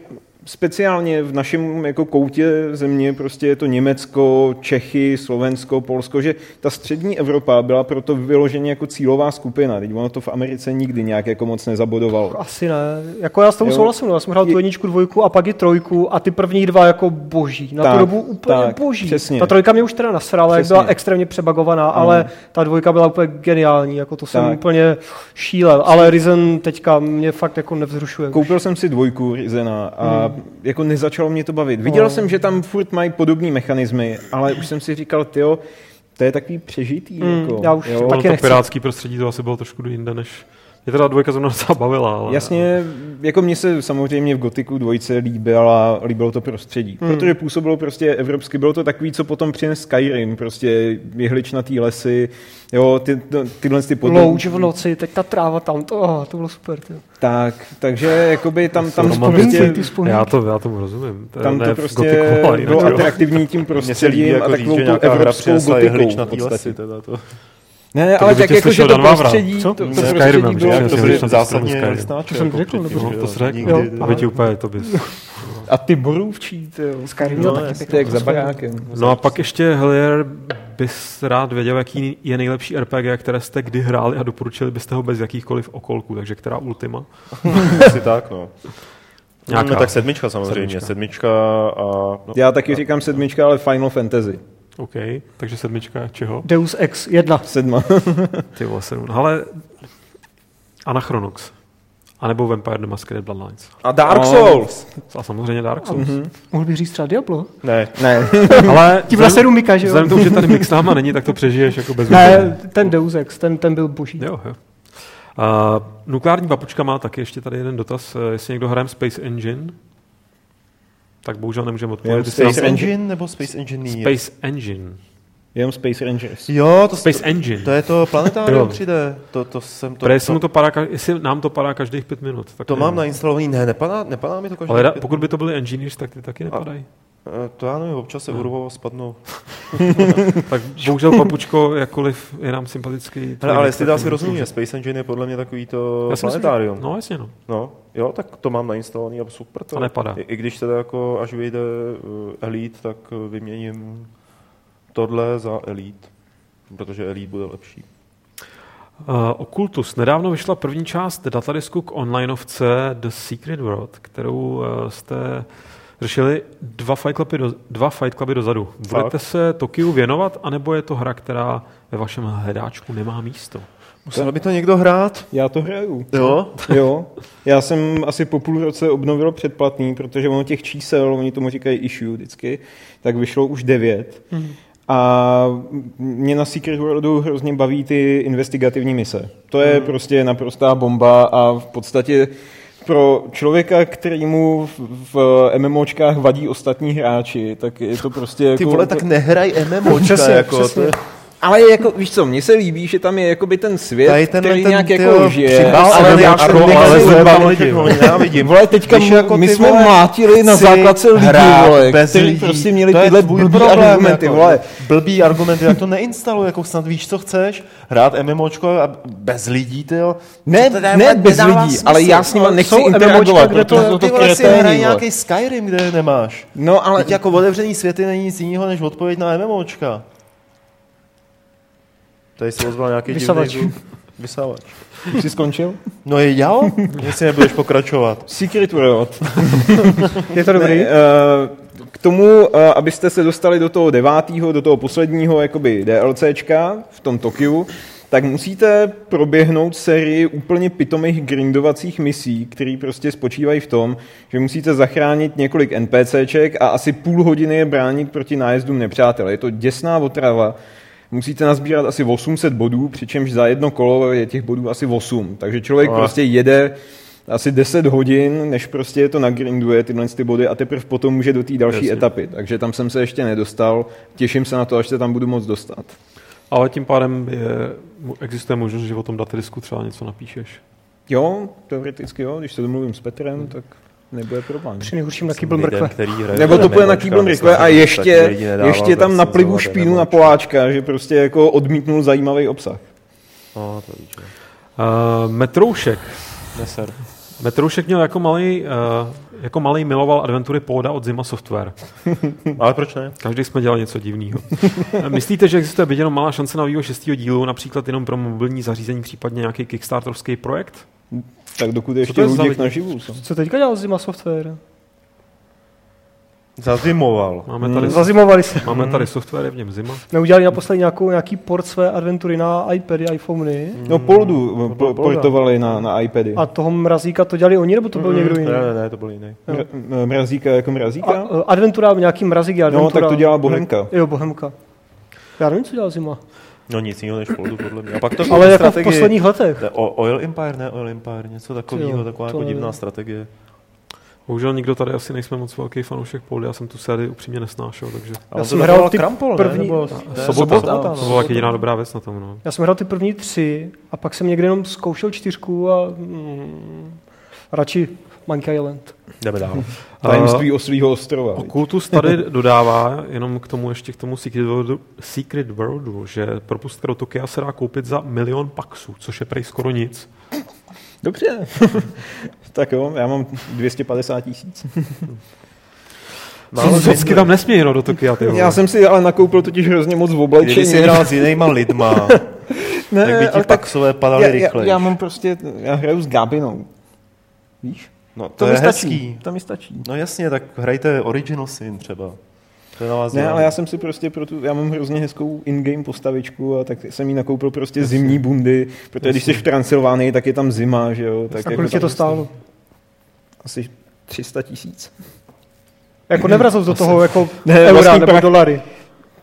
speciálně v našem jako koutě země prostě je to Německo, Čechy, Slovensko, Polsko, že ta střední Evropa byla proto vyloženě jako cílová skupina. Teď ono to v Americe nikdy nějak jako moc nezabodovalo. Asi ne. Jako já s tou Jo. souhlasím, já jsem hrál tu Je- jedničku, dvojku a pak i trojku a ty první dva jako boží. Na Tak, tu dobu úplně tak, boží. přesně. Ta trojka mě už teda nasrala, jak Přesně. byla extrémně přebagovaná, ale ta dvojka byla úplně geniální, jako to jsem Tak. úplně šílel. Ale Risen teďka mě fakt jako nevzrušuje. už. Koupil jsem si dvojku Rizena a jako nezačalo mě to bavit. Viděl No. jsem, že tam furt mají podobné mechanismy, ale už jsem si říkal, tyjo, to je takový přežitý. Hmm, jako, já už jo. taky Taky to nechci. pirátský prostředí to asi bylo trošku jinde, než... Mě teda dvojka zrovna docela bavila, ale... Jasně, jako mně se samozřejmě v Gotiku dvojce líbila, líbilo to prostředí, hmm. protože působilo prostě evropsky, bylo to takový, co potom přines Skyrim, prostě jehličnatý lesy, jo, ty, tyhle ty podoby. Louč v noci, teď ta tráva tam, to, oh, to bylo super. Ty. Tak, takže jakoby tam, tam prostě. Já, to, já tomu rozumím. To je tam to prostě bylo atraktivní tím *laughs* prostředím a jako takovou hra evropskou gotikou v jehličnatý podstatě. lesy. Teda to. Ne, To ale tak jako, že to prostředí, Co? to, to Ne, prostředí Skyrimem, bylo... že? to Jasně, byly jasně, zásadně Skyrim. To jsem řekl, nebo- to jsi řekl. nikdy- Jo, To by ti úplně, to bys... A ty borůvčí, ty jo. Skyrim No, taky. To je jak za atmosféru. barákem. No a pak ještě, Helier, bys rád věděl, jaký je nejlepší RPG, které jste kdy hráli a doporučili byste ho bez jakýchkoliv okolků, takže která Ultima? *laughs* Asi tak, no. Nějaká. No, tak sedmička samozřejmě, Sedmička. sedmička, a... No, Já taky říkám sedmička, ale Final Fantasy. OK, takže sedmička čeho? Deus Ex 1. Sedma. *laughs* Ty vole, sedm. Ale Anachronox. A nebo Vampire the Masquerade Bloodlines. A Dark No. Souls. A samozřejmě Dark Souls. Mhm. Mohl bych říct třeba Diablo? ne, Ne. *laughs* Ale Tím zase Rumika, že jo? vzhledem k tomu, že tady Mix s náma není, tak to přežiješ jako bez Ne, ten Deus Ex, ten, ten byl boží. Jo, jo. Uh, nukleární papučka má taky ještě tady jeden dotaz. Uh, jestli někdo hraje Space Engine, tak bohužel nemůžeme odpovědět. Space, Space Space Engine. Engine nebo Space Engineer? Space Engine. Jenom Space Rangers. Jo, to, Space Engine. to je to planetarium Jo. 3D. To, to jsem to, To, jestli, to, mu to padá, jestli nám to padá každých pět minut. Tak to nevím. mám nainstalovaný. Ne, nepadá, nepadá mi to každý Ale pět- pokud by to byli engineers, tak ty taky nepadají. Eh, To já nevím, občas se urvou a spadnou. *laughs* Tak bohužel papučko, jakkoliv je nám sympatický. ale nick, jestli dá si rozumíme, Space Engine je podle mě takový to Já si myslím. No jasně no. No, jo, tak to mám nainstalovaný a super to. A nepadá. I, I když teda jako až vyjde uh, Elite, tak uh, vyměním tohle za Elite, protože Elite bude lepší. Uh, Ocultus. Nedávno vyšla první část datadisku k onlineovce The Secret World, kterou uh, jste řešili dva Fight Cluby, do, dva fight cluby dozadu. Budete se Tokiu věnovat, anebo je to hra, která ve vašem hledáčku nemá místo? Musel by to někdo hrát? Já to hraju. Jo? Jo, já jsem asi po půl roce obnovil předplatný, protože ono těch čísel, oni tomu říkají issue vždycky, tak vyšlo už devět. A mě na Secret Worldu hrozně baví ty investigativní mise. To je prostě naprostá bomba a v podstatě pro člověka, kterýmu v- v MMOčkách vadí ostatní hráči, tak je to prostě jako... Ty vole, tak nehraj MMOčka, *laughs* Přesně, jako, přesně. To, je- Ale jako, víš co, mně se líbí, že tam je jakoby ten svět, Tady tenhle který ten, nějak tyjo, jako žije. ale do já no, nenávidím. Vole, teďka Když jako my ty jsme vole mlátili na základce lidí, vole, kteří lidí. prostě měli To tyhle blbý problém, argumenty, jako, vole. Blbý argumenty, jak to neinstaluj, jako snad víš, co chceš, hrát MMOčko a bez lidí, ty jo. Ne, ne bez lidí, ale já s nima nechci interagovat, kde to- ty to vole si vole. nějaký Skyrim, kde nemáš. No, ale jako otevřený světy není nic jiného, než odpověď na MMOčka. Tady se ozval nějaký Vysavač. divný zvuk. Vysavač. jsi skončil? No je jo, jestli nebudeš pokračovat. Secret World. *laughs* Je to dobrý? Ne, eh, k tomu, eh, abyste se dostali do toho devátého, do toho posledního jakoby DLCčka v tom Tokiu, tak musíte proběhnout sérii úplně pitomých grindovacích misí, které prostě spočívají v tom, že musíte zachránit několik NPCček a asi půl hodiny je bránit proti nájezdům nepřátel. Je to děsná otrava. Musíte nazbírat asi 800 bodů, přičemž za jedno kolo je těch bodů asi 8. Takže člověk No. prostě jede asi 10 hodin, než prostě to nagrinduje tyhle ty body a teprve potom může do té další Jasně. etapy. Takže tam jsem se ještě nedostal. Těším se na to, až se tam budu moc dostat. Ale tím pádem je, existuje možnost, že o tom datadisku třeba něco napíšeš. Jo, teoreticky jo, když se domluvím s Petrem, tak nebude problém. Při nejhorším taky byl mrkve. Nebo to bude na myslím, Rikve a ještě, ještě tam naplivu cenzovat špínu na. Poláčka, že prostě jako odmítnul zajímavý obsah. No, to víš, jo. Uh, Metroušek. Neser. Metroušek měl jako malý, uh, jako malý miloval adventury Póda od Zima Software. *laughs* Ale proč ne? Každý jsme dělali něco divného. Myslíte, že existuje byť jenom malá šance na vývoj šestého dílu, například jenom pro mobilní zařízení, případně nějaký kickstarterovský projekt? Tak dokud ještě je za Luděk naživu. co? Co teďka dělal Zima Software? Zazimoval. Máme tady, Zazimovali se. máme tady software, je v něm Zima. Neudělali naposledy nějakou, nějaký port své adventury na iPady, iPhony. No Poldu po- Polda. portovali na, na iPady. A toho mrazíka to dělali oni, nebo to byl někdo jiný? Ne, ne, ne, to byl jiný. M- Mrazíka jako mrazíka? a, adventura, nějaký mrazík je No, adventura. tak to dělá Bohemka. Jo, Bohemka. Já nevím, co dělal Zima. No nic jiného než Poldu, podle mě. A pak to Ale jako v strategii- posledních letech. Ne, O- Oil Empire, ne Oil Empire, něco takového, Jo, taková jako nevím. divná strategie. Bohužel nikdo tady asi nejsme moc velký fanoušek Poldy, já jsem tu sérii upřímně nesnášel, takže Ale jsem to hrál ty Krampol, první- ne? Nebo, ne, sobota, sobota, to byla tak jediná dobrá věc na tom. No. Já jsem hrál ty první tři a pak jsem někde jenom zkoušel čtyřku a mm, radši Monkey Island. Jdeme dál. *laughs* Tajemství oslího ostrova. viď? Kultus tady *laughs* dodává, jenom k tomu ještě k tomu Secret Worldu, Secret Worldu že propustka do Tokia se dá koupit za milion paxů, což je prej skoro nic. Dobře. *laughs* tak jo, já mám 250 tisíc. No, Vždycky tam nesmí jenom do Tokia, ty. Já jsem si ale nakoupil totiž hrozně moc v oblečení. Kdyby si hrál s jinýma lidma, ne, tak by ti ale paxové padaly já, já, rychleji. já, mám prostě, já hraju s Gabinou. Víš? No, to, To, je mi stačí. hezký. To mi stačí. No jasně, tak hrajte Original Sin třeba. To je na vás Ne, ale já jsem si prostě pro tu, já mám hrozně hezkou in-game postavičku a tak jsem jí nakoupil prostě zimní bundy, protože když jsi v Transylvánii, tak je tam zima, že jo. Tak A jako kolik tě to stálo? Asi 300 tisíc. Jako nevrazil do toho *laughs* jako *laughs* Ne, eura vlastní nebo prach- dolary,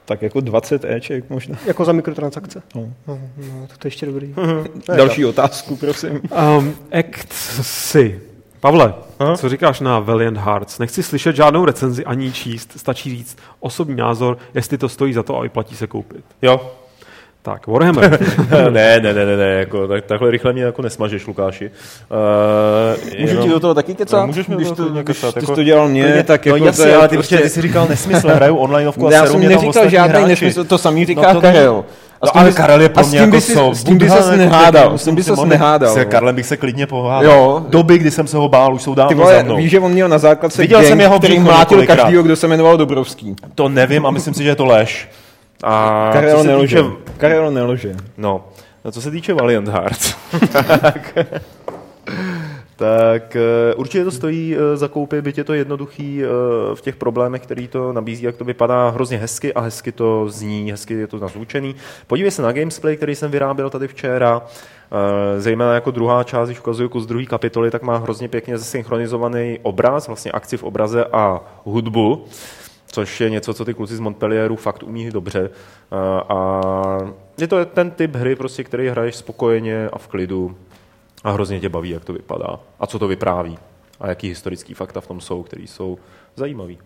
Tak jako 20 Eček možná. jako za mikrotransakce. No. No, no, to je ještě dobrý. Další otázku, prosím. Um, act si. Pavle, Aha. co říkáš na Valiant Hearts? Nechci slyšet žádnou recenzi ani číst, stačí říct osobní názor, jestli to stojí za to a vyplatí se koupit. Jo. Tak, Warhammer. *laughs* ne, ne, ne, ne, ne, jako, tak, takhle rychle mě jako nesmažeš, Lukáši. Uh, Můžu ti do toho taky kecat? No, můžeš mi do když toho to, když kecat, ty jsi jako- to dělal mě, Klidně- tak no jako jasně, to je ale ty, prostě... prostě, ty jsi říkal nesmysl, hraju *laughs* onlineovku a Já jsem mě neříkal žádný hráči. nesmysl, to samý říká No to ne- Karel. A No s tím ale bys- Karel je pro mě tím jako co? S tím by ses jako nehádal, taky, s tím by ses modlit. nehádal. Se Karlem bych se klidně pohádal. Jo. Doby, kdy jsem se ho bál, už jsou dávno za vole, mnou. víš, že on měl na základce Viděl gang, jsem jeho který mlátil každýho, kdo se jmenoval Dobrovský. To nevím a myslím si, že je to lež. A Karel se nelože. týče, Karel nelože. no, a co se týče Valiant Hearts, tak, *laughs* tak eh, určitě to stojí eh, za koupy, byť je to jednoduchý eh, v těch problémech, který to nabízí, jak to vypadá hrozně hezky a hezky to zní, hezky je to nazvučený. Podívej se na gamesplay, který jsem vyráběl tady včera, zejména jako druhá část, když ukazuju kus druhé kapitoly, tak má hrozně pěkně zesynchronizovaný obraz, vlastně akci v obraze a hudbu, což je něco, co ty kluci z Montpellieru fakt umí dobře. A je to ten typ hry, prostě, který hraješ spokojeně a v klidu a hrozně tě baví, jak to vypadá a co to vypráví a jaký historický fakta v tom jsou, který jsou zajímavý.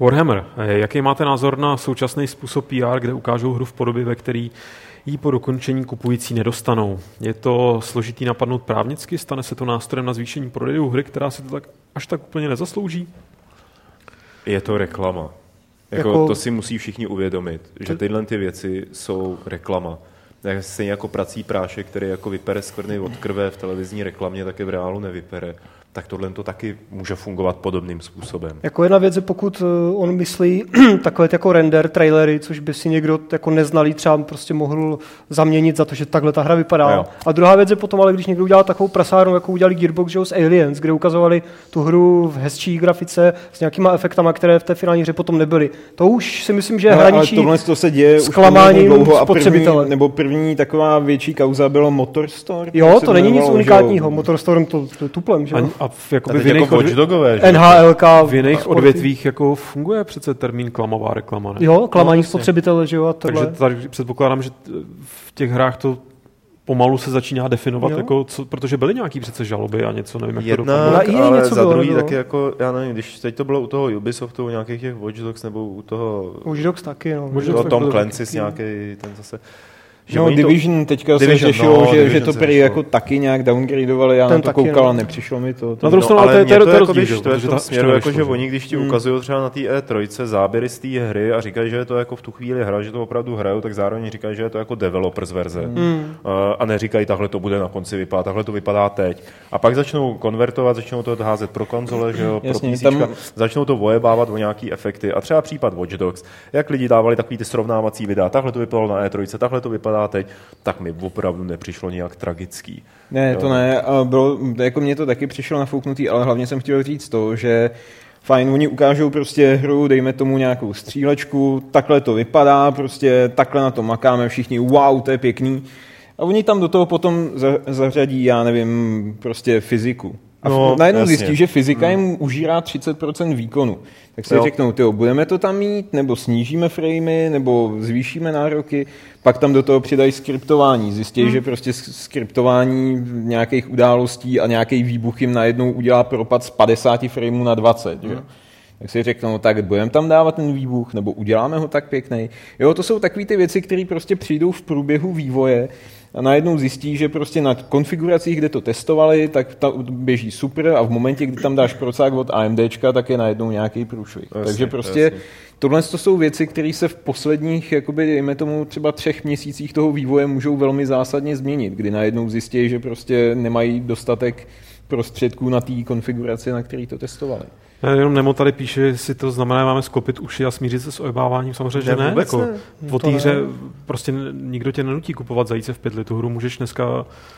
Warhammer, eh, jaký máte názor na současný způsob PR, kde ukážou hru v podobě, ve který ji po dokončení kupující nedostanou? Je to složitý napadnout právnicky? Stane se to nástrojem na zvýšení prodejů hry, která si to tak až tak úplně nezaslouží? Je to reklama. Jako, Jako- To si musí všichni uvědomit, že tyhle ty věci jsou reklama. Stejně jako prací prášek, který jako vypere skvrny od krve v televizní reklamě, tak je v reálu nevypere. Tak tohle to taky může fungovat podobným způsobem. Jako jedna věc je, pokud eh, on myslí *clears throat* takové jako render trailery, což by si někdo jako neznalý třeba prostě mohl zaměnit za to, že takhle ta hra vypadá. Jo. A druhá věc je potom, ale když někdo udělal takovou prasárnu, jako udělali Gearbox že jo, s Aliens, kde ukazovali tu hru v hezčí grafice s nějakýma efektama, které v té finální hře potom nebyly. To už si myslím, že Ale, ale hraničí tohle to se děje už zklamáním dlouho a spotřebitele. první, nebo první taková větší kauza bylo Motor Store. Jo, to není nic unikátního. Motorstorm to, to je tuplem, že A, jo? A v, jakoby jiných, jako odvě- watchdogové, že? NHLK. v jiných sporty. odvětvích jako funguje přece termín klamová reklama, ne? Jo, klamání No, spotřebitele, že jo, a tohle. Takže tady předpokládám, že v těch hrách to pomalu se začíná definovat, Jo. jako co, protože byly nějaký přece žaloby a něco, nevím, jak to Jedna, dopadlo. Na EA ale něco za bylo, druhý nebylo? taky jako, já nevím, když teď to bylo u toho Ubisoftu, u nějakých těch Watch Dogs, nebo u toho, Už Dogs taky, no. Watch u Dogs Tom bylo Clancy taky. s nějaký ten zase, že No, oni to- Division teďka se Division, řešilo, no, že, že Division to prý řešilo. jako taky nějak downgradovali, já Ten na to koukal no. a nepřišlo mi to. to Na druhou stranu, ale to je- to to jako, rozdíl, že to v tom ta- směru, to jako, že nevyšlo, oni, když ti Hmm. ukazují třeba na té E3 záběry z té hry a říkají, že je to jako v tu chvíli hra, že to opravdu hrajou, tak zároveň říkají, že je to jako developers verze. Hmm. Hmm. Uh, a neříkají, tahle to bude na konci vypadat, takhle to vypadá teď. A pak začnou konvertovat, začnou to házet pro konzole, že jo, pro Jasně, PC, tam- začnou to vojebávat o nějaký efekty. A třeba případ Watch Dogs, jak lidi dávali takový ty srovnávací videa, takhle to vypadalo na E3, takhle to vypadá teď, tak mi opravdu nepřišlo nějak tragický. Ne, Jo. to ne. Bylo, jako mně to taky přišlo nafouknutý, ale hlavně jsem chtěl říct to, že fajn, oni ukážou prostě hru, dejme tomu nějakou střílečku, takhle to vypadá, prostě takhle na to makáme všichni, wow, to je pěkný. A oni tam do toho potom za- zařadí, já nevím, prostě fyziku. A No, no, najednou jasně. zjistí, že fyzika jim užírá 30% výkonu. Tak si Jo. řeknou, tyjo, budeme to tam mít, nebo snížíme framey, nebo zvýšíme nároky, pak tam do toho přidají skriptování. Zjistí, hmm. že prostě sk- skriptování nějakých událostí a nějaký výbuch jim najednou udělá propad z 50 frameů na 20. Hmm. Že? Tak si řeknou, tak budeme tam dávat ten výbuch, nebo uděláme ho tak pěkný. Jo, to jsou takové ty věci, které prostě přijdou v průběhu vývoje a najednou zjistí, že prostě na konfiguracích, kde to testovali, tak ta běží super a v momentě, kdy tam dáš procák od AMDčka, tak je najednou nějaký průšvih. Jasně, Takže prostě jasně. tohle to jsou věci, které se v posledních, jakoby, dejme tomu třeba třech měsících toho vývoje můžou velmi zásadně změnit, kdy najednou zjistí, že prostě nemají dostatek prostředků na té konfiguraci, na který to testovali. Ne, jenom Nemo tady píše, jestli to znamená, že máme sklopit uši a smířit se s ojebáváním. Samozřejmě, že Ne, ne. vůbec jako, ne. Po té ne. hře prostě nikdo tě nenutí kupovat zajíce v pytli. Tu hru můžeš dneska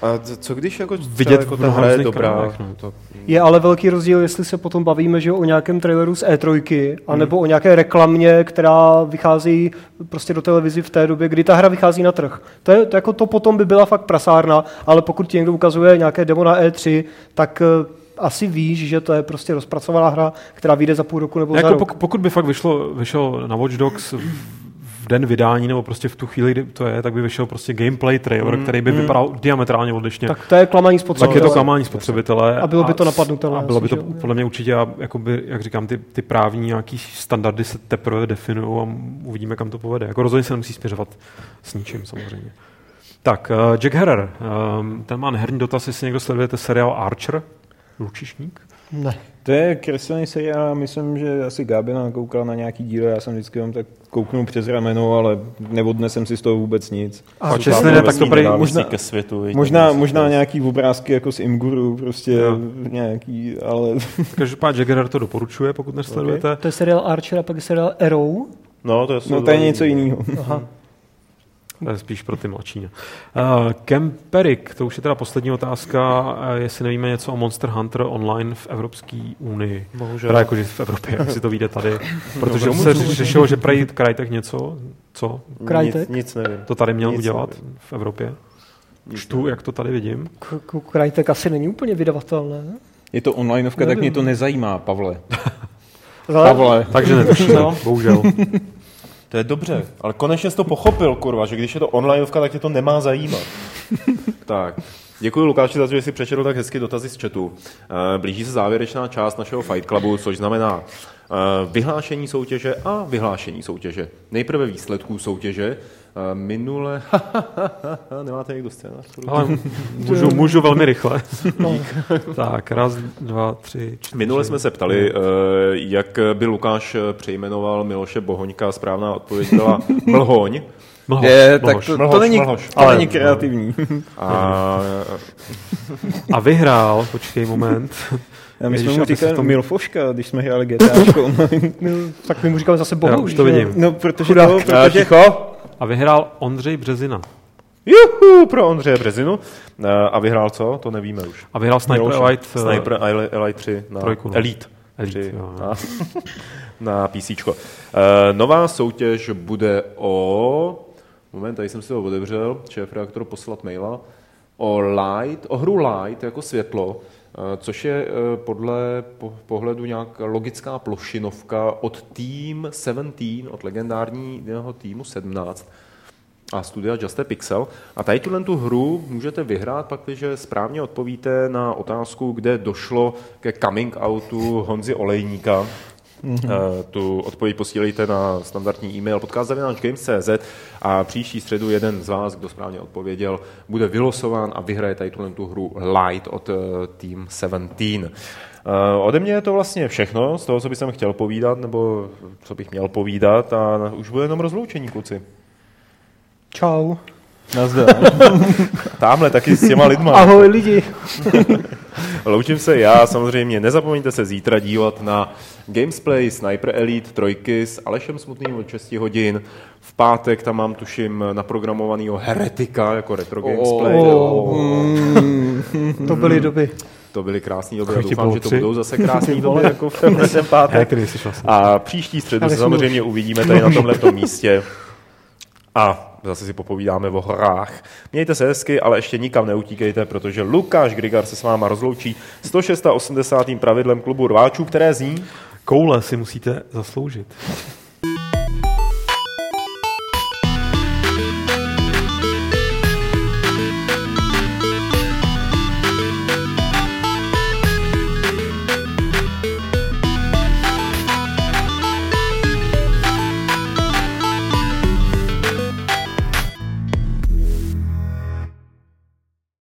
A co když jako, vidět jako v ta mnoha hra je různých dobrá? kanálech, no. to, Je ale velký rozdíl, jestli se potom bavíme že o nějakém traileru z E3, anebo o nějaké reklamě, která vychází prostě do televizi v té době, kdy ta hra vychází na trh. To, je, to, jako to potom by byla fakt prasárna, ale pokud ti někdo ukazuje nějaké demo na E3, tak eh, asi víš, že to je prostě rozpracovaná hra, která vyjde za půl roku nebo za Jako rok. pokud, pokud by fakt vyšlo, vyšel na Watch Dogs v, den vydání, nebo prostě v tu chvíli, kdy to je, tak by vyšel prostě gameplay trailer, mm, který by mm. vypadal diametrálně odlišně. Tak, to je klamání tak je spotřebitele. to klamání spotřebitele. A bylo by to napadnutelné A bylo by to že podle mě určitě, a jakoby, jak říkám, ty, ty právní nějaký standardy se teprve definují a uvidíme, kam to povede. Jako rozhodně se nemusí směřovat s ničím samozřejmě. Tak, uh, Jack Herrer, um, ten má neherní dotaz, jestli někdo sledujete seriál Archer, Lučišník. Ne. To je kreslený seriál, myslím, že asi Gábina koukal na nějaký díl, já jsem vždycky jenom tak kouknul přes rameno, ale neodnesem si z toho vůbec nic. A čestně tam ne, tak to prý, možná- ke světu. viď, Možná, možná nějaký obrázky jako z Imguru, prostě Jo. nějaký, ale *laughs* každopádně Jack Herrer to doporučuje, pokud nesledujete. To je seriál Archer a pak je seriál Arrow. No, to je, no to je něco jiného. Aha. *laughs* To je spíš pro ty mladší. ne. Uh, Kemperik, to už je teda poslední otázka, uh, jestli nevíme něco o Monster Hunter online v Evropské unii. Bohužel. Teda jakože v Evropě, jak si to vyjde tady. *laughs* Protože No, se můžu. řešilo, že prej Crytek něco, co Krajtek? Nic, nic nevím. to tady měl Nic udělat nevím. v Evropě. Nic Čtu, jak to tady vidím. K- k- Krajtek asi není úplně vydavatelné. Je to onlineovka, tak Nevím. mě to nezajímá, Pavle. *laughs* Pavle. Takže netušíme, No. bohužel. *laughs* To je dobře, ale konečně jsi to pochopil, kurva, že když je to onlineovka, tak tě to nemá zajímat. *laughs* tak, děkuji Lukáši za to, že jsi přečetl tak hezky dotazy z chatu. Eh, Blíží se závěrečná část našeho Fight Clubu, což znamená eh, vyhlášení soutěže a vyhlášení soutěže. Nejprve výsledků soutěže. Eh, Minule... *laughs* Nemáte někdo scénář? Ale můžu, můžu velmi rychle. *laughs* tak, raz, dva, tři, čtyři. Minule jsme se ptali, eh, jak by Lukáš eh, přejmenoval Miloše Bohoňka. Správná odpověď byla *laughs* Mlhoň. Mlhoš, Je, tak mlhoš. to, to, Mlhoš, není, mlhoš. to Ale- není kreativní. A A vyhrál, počkej moment. Já my jsme mu říkali v tom- Milfoška, když jsme hráli GTAčko. My, tak my mu říkáme zase Já bohu. už to že jo? vidím. no, protože, Chudák. to, A protože ticho. A vyhrál Ondřej Březina. Juhu, pro Ondřeje Brezinu. Eh, A vyhrál co? To nevíme už. A vyhrál Sniper Miloše. Elite. eh, Sniper Eli- Elite 3 na trojku, no. Elite. Elite, 3 jo, na, *laughs* na PC. Nová soutěž bude o... Moment, tady jsem si to otevřel. Šéf reaktor poslat maila. O Light, o hru Light jako světlo, eh, což je eh, podle po- pohledu nějak logická plošinovka od Team 17, od legendárního týmu 17 a studia Just a Pixel. A tady tuhle tu hru můžete vyhrát, pak, když správně odpovíte na otázku, kde došlo ke coming outu Honzy Olejníka. Mm-hmm. Tu odpověď posílejte na standardní e-mail podcast.games.cz a příští středu jeden z vás, kdo správně odpověděl, bude vylosován a vyhraje tady tuhle tu hru Light od eh, Team 17. Uh, ode mě je to vlastně všechno z toho, co bych jsem chtěl povídat, nebo co bych měl povídat a už bude jenom rozloučení, kluci. Čau. Nazdar. *laughs* Tamhle taky s těma lidma. Ahoj lidi. *laughs* Loučím se já, samozřejmě nezapomeňte se zítra dívat na Gamesplay Sniper Elite 3 s Alešem Smutným od 6 hodin. V pátek tam mám, tuším, naprogramovanýho Heretika jako retro Gamesplay. To byly doby. To byly krásné doby ti doufám, že to budou zase krásné doby jako v tenhle ten pátek. Jsi vlastně. A příští středu samozřejmě uvidíme tady na tomhle místě. A zase si popovídáme o horách. Mějte se hezky, ale ještě nikam neutíkejte, protože Lukáš Grigar se s váma rozloučí 186. pravidlem klubu rváčů, které zní Koule si musíte zasloužit.